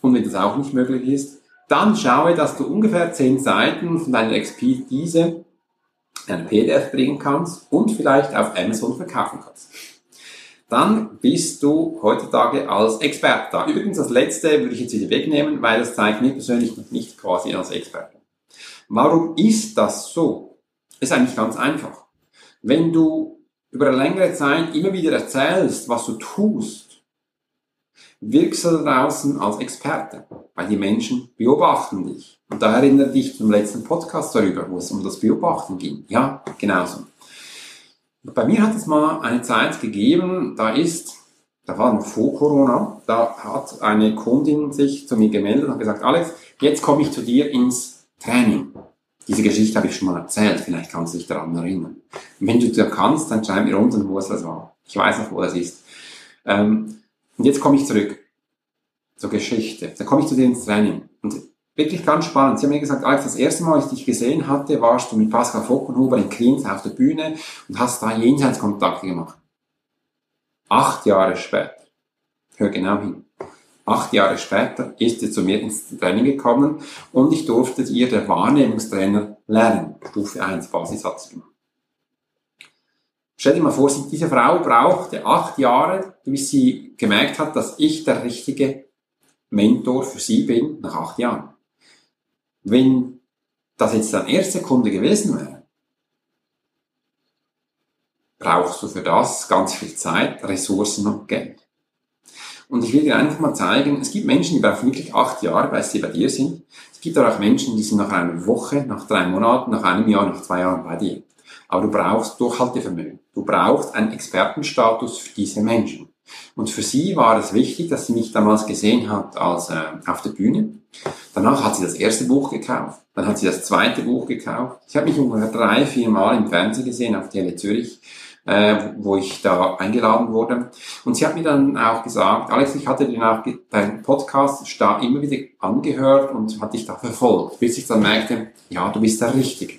Und wenn das auch nicht möglich ist, dann schaue, dass du ungefähr 10 Seiten von deiner Expertise ein PDF bringen kannst und vielleicht auf Amazon verkaufen kannst. Dann bist du heutzutage als Experte da. Übrigens, das letzte würde ich jetzt wieder wegnehmen, weil das zeigt mir persönlich noch nicht quasi als Experte. Warum ist das so? Ist eigentlich ganz einfach. Wenn du über eine längere Zeit immer wieder erzählst, was du tust, wirkst du draußen als Experte, weil die Menschen beobachten dich. Und da erinnere dich zum letzten Podcast darüber, wo es um das Beobachten ging. Ja, genauso. Bei mir hat es mal eine Zeit gegeben, da ist, da war vor Corona, da hat eine Kundin sich zu mir gemeldet und gesagt, Alex, jetzt komme ich zu dir ins Training. Diese Geschichte habe ich schon mal erzählt, vielleicht kannst du dich daran erinnern. Und wenn du da kannst, dann schreib mir unten, wo es das war. Ich weiß noch, wo das ist. Ähm, und jetzt komme ich zurück zur Geschichte. Dann komme ich zu dir ins Training. Und wirklich ganz spannend. Sie haben mir gesagt, Alex, das erste Mal, als ich dich gesehen hatte, warst du mit Pascal Fockenhuber in Kriens auf der Bühne und hast da Jenseitskontakte gemacht. Acht Jahre später. Hör genau hin. Acht Jahre später ist er zu mir ins Training gekommen und ich durfte ihr der Wahrnehmungstrainer lernen. Stufe 1 Basissatz gemacht. Stell dir mal vor, diese Frau brauchte acht Jahre, bis sie gemerkt hat, dass ich der richtige Mentor für sie bin, nach acht Jahren. Wenn das jetzt dein erster Kunde gewesen wäre, brauchst du für das ganz viel Zeit, Ressourcen und Geld. Und ich will dir einfach mal zeigen, es gibt Menschen, die brauchen wirklich acht Jahre, weil sie bei dir sind. Es gibt auch Menschen, die sind nach einer Woche, nach drei Monaten, nach einem Jahr, nach zwei Jahren bei dir. Aber du brauchst Durchhaltevermögen. Du brauchst einen Expertenstatus für diese Menschen. Und für sie war es wichtig, dass sie mich damals gesehen hat als äh, auf der Bühne. Danach hat sie das erste Buch gekauft. Dann hat sie das zweite Buch gekauft. Ich habe mich ungefähr drei, vier Mal im Fernsehen gesehen auf Tele Zürich äh, wo ich da eingeladen wurde. Und sie hat mir dann auch gesagt, Alex, ich hatte den deinen Podcast immer wieder angehört und hatte dich da verfolgt, bis ich dann merkte, ja, du bist der Richtige.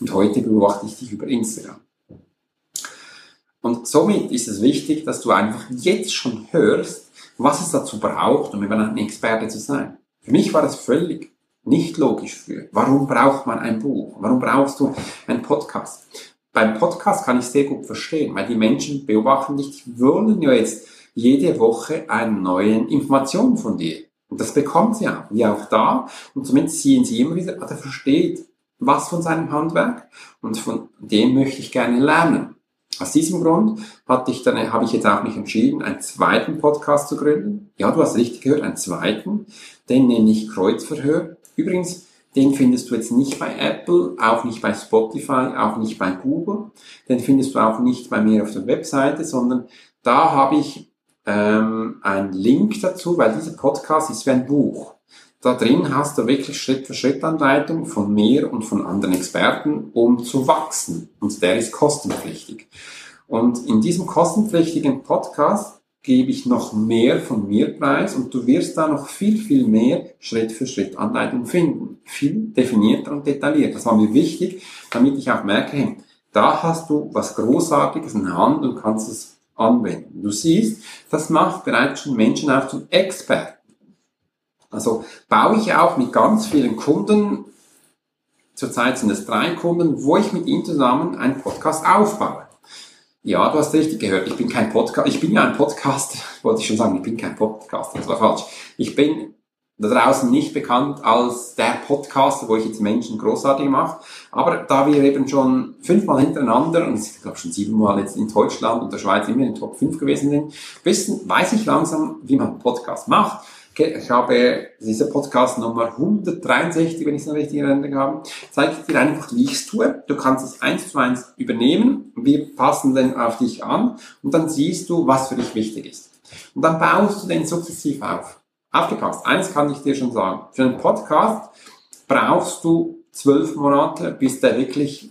Und heute beobachte ich dich über Instagram. Und somit ist es wichtig, dass du einfach jetzt schon hörst, was es dazu braucht, um eben ein Experte zu sein. Für mich war das völlig nicht logisch für. Warum braucht man ein Buch? Warum brauchst du einen Podcast? Beim Podcast kann ich sehr gut verstehen, weil die Menschen beobachten dich, die wollen ja jetzt jede Woche eine neue Information von dir. Und das bekommen sie auch, wie auch da. Und somit sehen sie immer wieder, ah, der versteht was von seinem Handwerk und von dem möchte ich gerne lernen. Aus diesem Grund hatte ich dann, habe ich jetzt auch mich entschieden, einen zweiten Podcast zu gründen. Ja, du hast richtig gehört, einen zweiten. Den nenne ich Kreuzverhör. Übrigens, den findest du jetzt nicht bei Apple, auch nicht bei Spotify, auch nicht bei Google. Den findest du auch nicht bei mir auf der Webseite, sondern da habe ich ähm, einen Link dazu, weil dieser Podcast ist wie ein Buch. Da drin hast du wirklich Schritt-für-Schritt-Anleitung von mir und von anderen Experten, um zu wachsen. Und der ist kostenpflichtig. Und in diesem kostenpflichtigen Podcast gebe ich noch mehr von mir preis und du wirst da noch viel, viel mehr Schritt für Schritt Anleitung finden. Viel definierter und detailliert. Das war mir wichtig, damit ich auch merke, hey, da hast du was Großartiges in Hand und kannst es anwenden. Du siehst, das macht bereits schon Menschen auch zum Experten. Also baue ich auch mit ganz vielen Kunden, zurzeit sind es drei Kunden, wo ich mit ihnen zusammen einen Podcast aufbaue. Ja, du hast richtig gehört. Ich bin kein Podcast. Ich bin ja ein Podcast, wollte ich schon sagen. Ich bin kein Podcast. Das war falsch. Ich bin da draußen nicht bekannt als der Podcaster, wo ich jetzt Menschen großartig mache. Aber da wir eben schon fünfmal hintereinander, und ich glaube schon siebenmal jetzt in Deutschland und der Schweiz immer in den Top 5 gewesen sind, wissen, weiß ich langsam, wie man Podcast macht. Ich habe diese Podcast Nummer 163, wenn ich es noch richtig in Erinnerung habe, zeige ich dir einfach, wie ich es tue. Du kannst es eins zu eins übernehmen. Wir passen den auf dich an und dann siehst du, was für dich wichtig ist. Und dann baust du den sukzessiv auf. Aufgepasst. Eins kann ich dir schon sagen. Für einen Podcast brauchst du zwölf Monate, bis der wirklich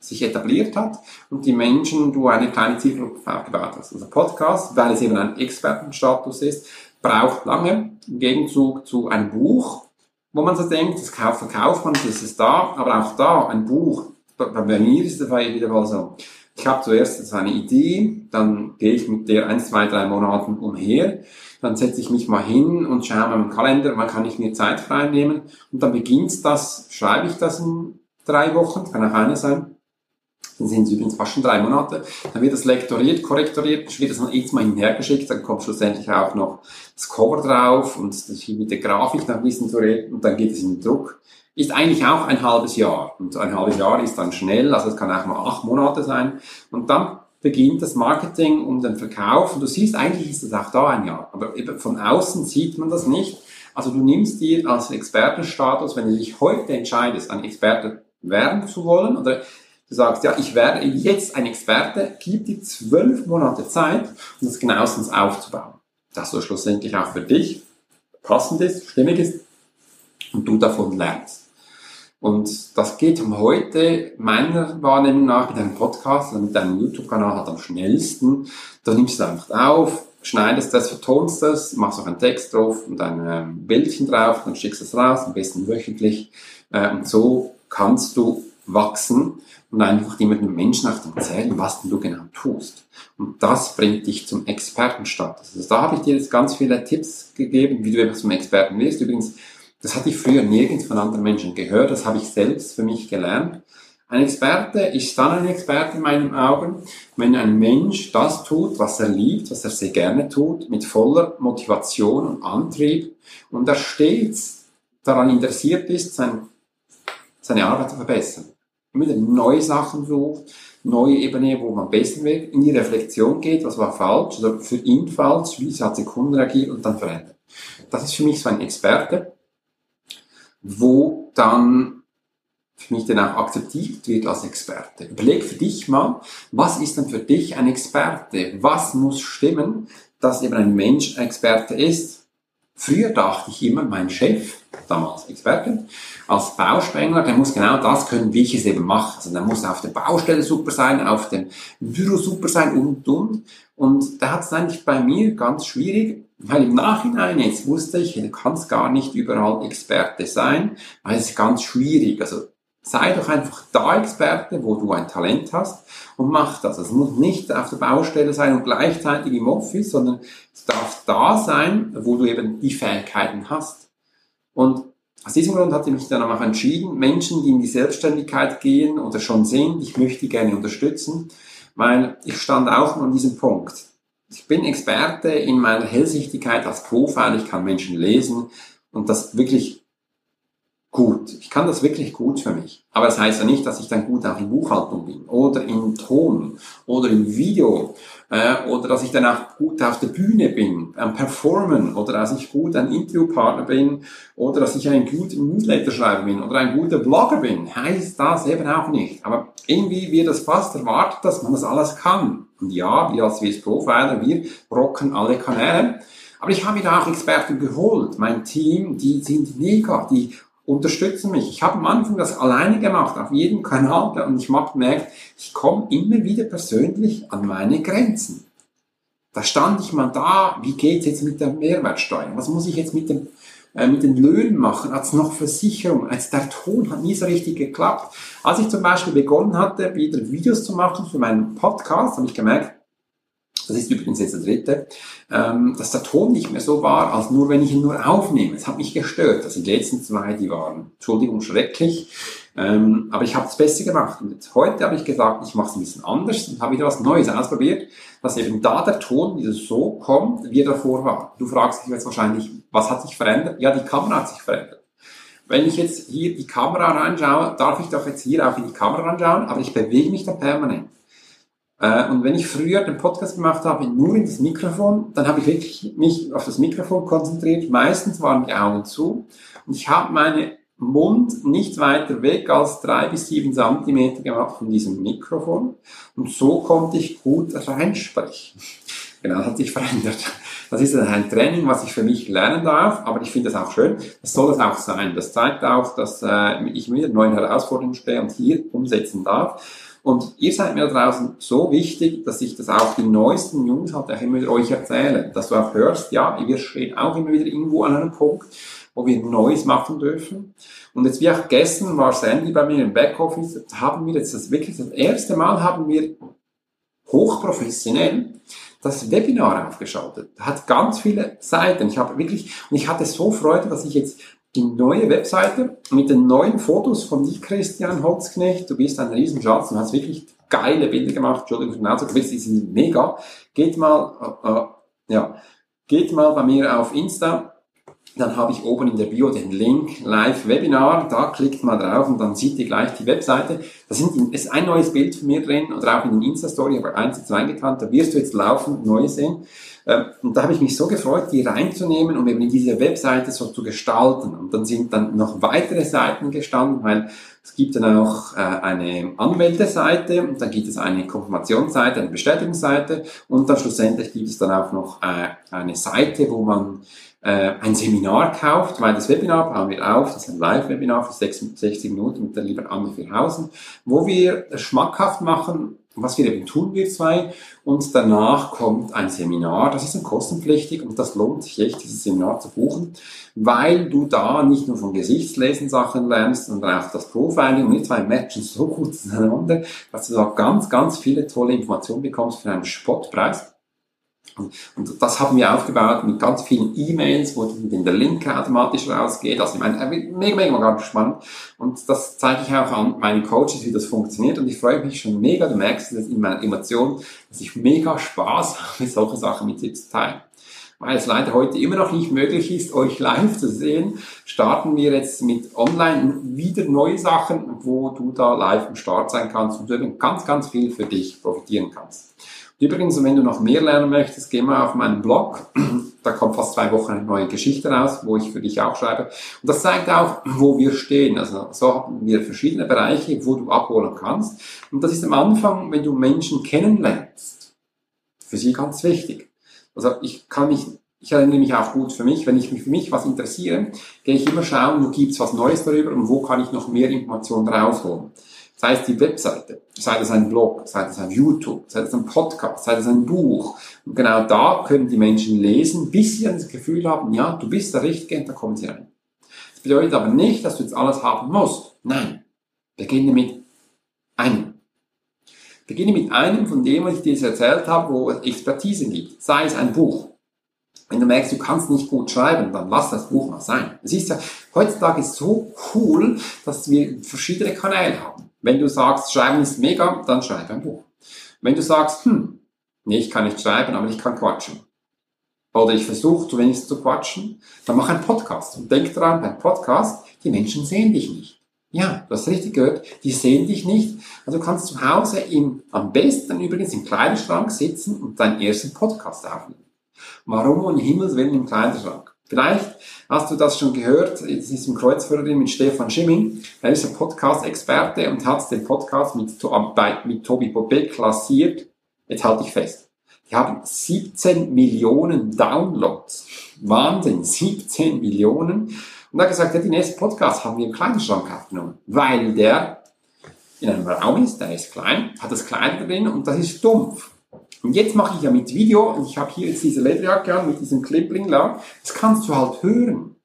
sich etabliert hat und die Menschen, du eine kleine Zielgruppe aufgebaut hast. Also Podcast, weil es eben ein Expertenstatus ist, braucht lange, im Gegenzug zu einem Buch, wo man so denkt, das verkauft man, das ist da, aber auch da, ein Buch, bei mir ist es wieder mal so, ich habe zuerst so eine Idee, dann gehe ich mit der ein, zwei, drei Monaten umher, dann setze ich mich mal hin und schaue meinen Kalender, wann kann ich mir Zeit frei nehmen und dann beginnt das, schreibe ich das in drei Wochen, kann auch eine sein, dann sind es übrigens fast schon drei Monate. Dann wird das lektoriert, korrektoriert, wird das jetzt mal hinhergeschickt, dann kommt schlussendlich auch noch das Cover drauf und das mit der Grafik noch ein bisschen zu reden und dann geht es in den Druck. ist eigentlich auch ein halbes Jahr. Und ein halbes Jahr ist dann schnell, also es kann auch mal acht Monate sein. Und dann beginnt das Marketing und den Verkauf. Und du siehst, eigentlich ist es auch da ein Jahr. Aber von außen sieht man das nicht. Also du nimmst dir als Expertenstatus, wenn du dich heute entscheidest, ein Experte werden zu wollen, oder du sagst, ja, ich werde jetzt ein Experte, gib dir zwölf Monate Zeit, um das genauestens aufzubauen. Dass du schlussendlich auch für dich passend ist, stimmig ist und du davon lernst. Und das geht um heute meiner Wahrnehmung nach mit einem Podcast und mit deinem YouTube-Kanal halt am schnellsten. Da nimmst du einfach auf, schneidest das, vertonst das, machst auch einen Text drauf und ein ähm, Bildchen drauf, dann schickst es raus, am besten wöchentlich. Äh, und so kannst du wachsen und einfach immer den Menschen auch erzählen, was du genau tust. Und das bringt dich zum Expertenstatus. Also da habe ich dir jetzt ganz viele Tipps gegeben, wie du eben zum Experten wirst. Übrigens, das hatte ich früher nirgends von anderen Menschen gehört, das habe ich selbst für mich gelernt. Ein Experte ist dann ein Experte in meinen Augen, wenn ein Mensch das tut, was er liebt, was er sehr gerne tut, mit voller Motivation und Antrieb und er stets daran interessiert ist, sein, seine Arbeit zu verbessern. Immer neue Sachen sucht, neue Ebene, wo man besser wird, in die Reflexion geht, was war falsch oder für ihn falsch, wie hat der Kunde reagiert und dann verändert. Das ist für mich so ein Experte wo dann für mich dann auch akzeptiert wird als Experte. Überleg für dich mal, was ist denn für dich ein Experte? Was muss stimmen, dass eben ein Mensch ein Experte ist? Früher dachte ich immer, mein Chef, damals Experte, als Bauspengler, der muss genau das können, wie ich es eben mache. Also der muss auf der Baustelle super sein, auf dem Büro super sein und, und. Und da hat es eigentlich bei mir ganz schwierig, weil im Nachhinein jetzt wusste ich, du kannst gar nicht überall Experte sein, weil es ist ganz schwierig. Also sei doch einfach da Experte, wo du ein Talent hast und mach das. Es muss nicht auf der Baustelle sein und gleichzeitig im Office, sondern es darf da sein, wo du eben die Fähigkeiten hast. Und aus diesem Grund hatte ich mich dann auch entschieden, Menschen, die in die Selbstständigkeit gehen oder schon sind, ich möchte gerne unterstützen, weil ich stand auch an diesem Punkt ich bin Experte in meiner Hellsichtigkeit als Profil. Ich kann Menschen lesen und das wirklich gut. Ich kann das wirklich gut für mich. Aber das heißt ja nicht, dass ich dann gut auch in Buchhaltung bin oder in Ton oder im Video äh, oder dass ich dann auch gut auf der Bühne bin, am Performen oder dass ich gut ein Interviewpartner bin oder dass ich ein guter Newsletter-Schreiber bin oder ein guter Blogger bin. Heißt das eben auch nicht. Aber irgendwie wird das fast erwartet, dass man das alles kann. Und ja, wir als WS Profiler, wir rocken alle Kanäle. Aber ich habe mir da auch Experten geholt. Mein Team, die sind mega, die unterstützen mich. Ich habe am Anfang das alleine gemacht, auf jedem Kanal, und ich habe gemerkt, ich komme immer wieder persönlich an meine Grenzen. Da stand ich mal da, wie geht's jetzt mit der Mehrwertsteuer? Was muss ich jetzt mit, dem, äh, mit den Löhnen machen? Als noch Versicherung? Als der Ton hat nie so richtig geklappt. Als ich zum Beispiel begonnen hatte, wieder Videos zu machen für meinen Podcast, habe ich gemerkt, das ist übrigens jetzt der dritte, ähm, dass der Ton nicht mehr so war, als nur wenn ich ihn nur aufnehme. Es hat mich gestört. Also die letzten zwei, die waren, Entschuldigung, schrecklich. Ähm, aber ich habe es besser gemacht. Und jetzt heute habe ich gesagt, ich mache es ein bisschen anders und habe wieder was Neues ausprobiert, dass eben da der Ton wieder so kommt, wie er davor war. Du fragst dich jetzt wahrscheinlich, was hat sich verändert? Ja, die Kamera hat sich verändert. Wenn ich jetzt hier die Kamera reinschaue, darf ich doch jetzt hier auch in die Kamera reinschauen, aber ich bewege mich da permanent. Äh, und wenn ich früher den Podcast gemacht habe, nur in das Mikrofon, dann habe ich wirklich mich auf das Mikrofon konzentriert. Meistens waren die Augen zu und ich habe meinen Mund nicht weiter weg als drei bis sieben Zentimeter gemacht von diesem Mikrofon und so konnte ich gut reinsprechen. Genau, das hat sich verändert. Das ist ein Training, was ich für mich lernen darf, aber ich finde das auch schön. Das soll es auch sein. Das zeigt auch, dass äh, ich mir neuen Herausforderungen stehe und hier umsetzen darf. Und ihr seid mir da draußen so wichtig, dass ich das auch die neuesten News halt auch immer wieder euch erzähle. Dass du auch hörst, ja, wir stehen auch immer wieder irgendwo an einem Punkt, wo wir Neues machen dürfen. Und jetzt wie auch gestern war Sandy bei mir im Backoffice, haben wir jetzt das wirklich das erste Mal haben wir hochprofessionell das Webinar aufgeschaltet. Hat ganz viele Seiten. Ich habe wirklich, und ich hatte so Freude, dass ich jetzt die neue Webseite mit den neuen Fotos von dich, Christian Holzknecht. Du bist ein Riesenschatz und hast wirklich geile Bilder gemacht. Entschuldigung für den Ausdruck, die sind mega. Geht mal, äh, äh, ja, geht mal bei mir auf Insta dann habe ich oben in der Bio den Link Live-Webinar. Da klickt man drauf und dann sieht ihr gleich die Webseite. Da sind, ist ein neues Bild von mir drin oder auch in den Insta-Story, aber eins jetzt reingetan. Da wirst du jetzt laufend neu sehen. Ähm, und da habe ich mich so gefreut, die reinzunehmen und eben diese Webseite so zu gestalten. Und dann sind dann noch weitere Seiten gestanden, weil es gibt dann auch äh, eine Anmeldeseite und dann gibt es eine Konfirmationsseite, eine Bestätigungsseite und dann schlussendlich gibt es dann auch noch äh, eine Seite, wo man äh, ein Seminar kauft, weil das Webinar bauen wir auf, das ist ein Live-Webinar für 60 Minuten mit der lieben Anne Vierhausen, wo wir schmackhaft machen, was wir eben tun, wir zwei. Und danach kommt ein Seminar, das ist dann kostenpflichtig und das lohnt sich echt, dieses Seminar zu buchen, weil du da nicht nur von Gesichtslesen Sachen lernst, sondern auch das Profiling und wir zwei matchen so gut zueinander, dass du da ganz, ganz viele tolle Informationen bekommst für einen Spottpreis. Und das haben wir aufgebaut mit ganz vielen E-Mails, wo dann der Link automatisch rausgeht. Also ich meine, mega, mega, mega spannend. Und das zeige ich auch an meinen Coaches, wie das funktioniert. Und ich freue mich schon mega, du merkst das in meiner Emotion, dass ich mega Spaß habe, solche Sachen mit dir zu teilen. Weil es leider heute immer noch nicht möglich ist, euch live zu sehen, starten wir jetzt mit online wieder neue Sachen, wo du da live am Start sein kannst und du ganz, ganz viel für dich profitieren kannst. Übrigens, wenn du noch mehr lernen möchtest, geh mal auf meinen Blog. Da kommt fast zwei Wochen eine neue Geschichte raus, wo ich für dich auch schreibe. Und das zeigt auch, wo wir stehen. Also so haben wir verschiedene Bereiche, wo du abholen kannst. Und das ist am Anfang, wenn du Menschen kennenlernst, für sie ganz wichtig. Also ich kann mich ich erinnere mich auch gut für mich, wenn ich mich für mich was interessiere, gehe ich immer schauen, wo gibt's was Neues darüber und wo kann ich noch mehr Informationen rausholen sei es die Webseite, sei es ein Blog, sei es ein YouTube, sei es ein Podcast, sei es ein Buch. Und genau da können die Menschen lesen, bis sie das Gefühl haben, ja, du bist der Richtige da kommen sie rein. Das bedeutet aber nicht, dass du jetzt alles haben musst. Nein. Beginne mit einem. Beginne mit einem von dem, was ich dir jetzt erzählt habe, wo es Expertise gibt. Sei es ein Buch. Wenn du merkst, du kannst nicht gut schreiben, dann lass das Buch mal sein. Es ist ja heutzutage so cool, dass wir verschiedene Kanäle haben. Wenn du sagst, Schreiben ist mega, dann schreib ein Buch. Wenn du sagst, hm, nee, ich kann nicht schreiben, aber ich kann quatschen. Oder ich versuche zu wenig zu quatschen, dann mach einen Podcast. Und denk daran, beim Podcast, die Menschen sehen dich nicht. Ja, du hast richtig gehört, die sehen dich nicht. Also du kannst zu Hause im, am besten übrigens im Kleiderschrank sitzen und deinen ersten Podcast aufnehmen. Warum um Himmels Willen im Kleiderschrank? Vielleicht hast du das schon gehört, es ist im Kreuzführerin mit Stefan Schimming. Er ist ein Podcast-Experte und hat den Podcast mit, mit Tobi Bobet klassiert. Jetzt halte ich fest. Die haben 17 Millionen Downloads. Wahnsinn, 17 Millionen. Und er hat gesagt, ja, den nächsten Podcast haben wir im Kleiderschrank aufgenommen, weil der in einem Raum ist, der ist klein, hat das Kleid drin und das ist dumpf. Und jetzt mache ich ja mit Video, und ich habe hier jetzt diese Lederjacke an mit diesem Clipling da, das kannst du halt hören.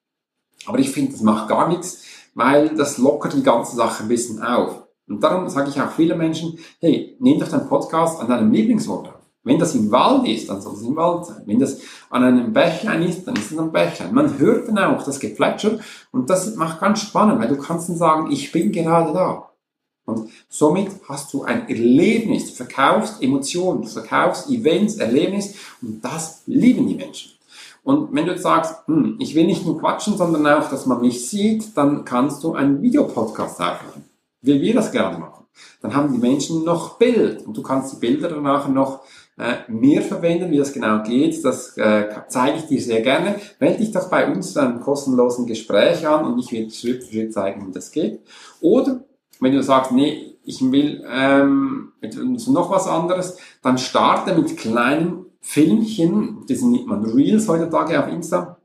Aber ich finde, das macht gar nichts, weil das lockert die ganze Sache ein bisschen auf. Und darum sage ich auch vielen Menschen, hey, nimm doch deinen Podcast an deinem Lieblingsort auf. Wenn das im Wald ist, dann soll es im Wald sein. Wenn das an einem Bächlein ist, dann ist es am Bächlein. Man hört dann auch das Geplätscher und das macht ganz spannend, weil du kannst dann sagen, ich bin gerade da. Und somit hast du ein Erlebnis, du verkaufst Emotionen, du verkaufst Events, Erlebnis und das lieben die Menschen. Und wenn du jetzt sagst, hm, ich will nicht nur quatschen, sondern auch, dass man mich sieht, dann kannst du einen Videopodcast aufnehmen, wie wir das gerne machen. Dann haben die Menschen noch Bild und du kannst die Bilder danach noch äh, mehr verwenden, wie das genau geht. Das äh, zeige ich dir sehr gerne. Melde dich doch bei uns zu einem kostenlosen Gespräch an und ich werde Schritt für Schritt zeigen, wie das geht. Oder wenn du sagst, nee, ich will ähm, noch was anderes, dann starte mit kleinen Filmchen, das nennt man Reels heutzutage auf Insta,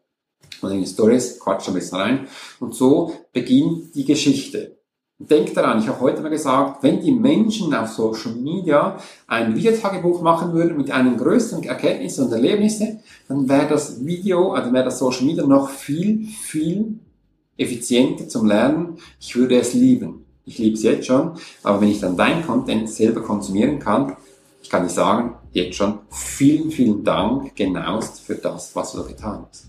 oder in Stories, quatsch ein bisschen rein, und so beginnt die Geschichte. Denk daran, ich habe heute mal gesagt, wenn die Menschen auf Social Media ein Videotagebuch machen würden mit einem größeren Erkenntnisse und Erlebnisse, dann wäre das Video, also wäre das Social Media noch viel, viel effizienter zum Lernen. Ich würde es lieben. Ich liebe es jetzt schon, aber wenn ich dann dein Content selber konsumieren kann, ich kann dir sagen, jetzt schon vielen, vielen Dank genauest für das, was du getan hast.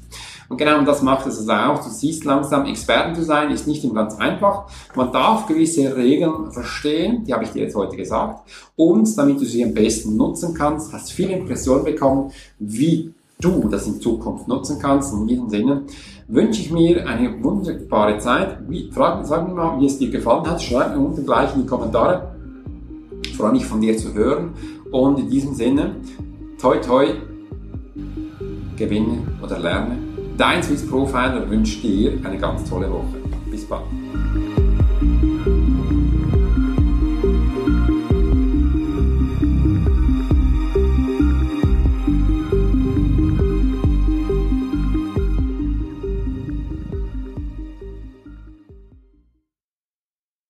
Und genau das macht es also auch. Du siehst langsam, Experten zu sein ist nicht immer ganz einfach. Man darf gewisse Regeln verstehen, die habe ich dir jetzt heute gesagt. Und damit du sie am besten nutzen kannst, hast du viele Impressionen bekommen, wie du das in Zukunft nutzen kannst. In diesem Sinne wünsche ich mir eine wunderbare Zeit. Wie, frag, sag mir mal, wie es dir gefallen hat. Schreib mir unten gleich in die Kommentare. Ich freue mich von dir zu hören. Und in diesem Sinne, toi toi, gewinne oder lerne. Dein Swiss Profiler wünscht dir eine ganz tolle Woche. Bis bald.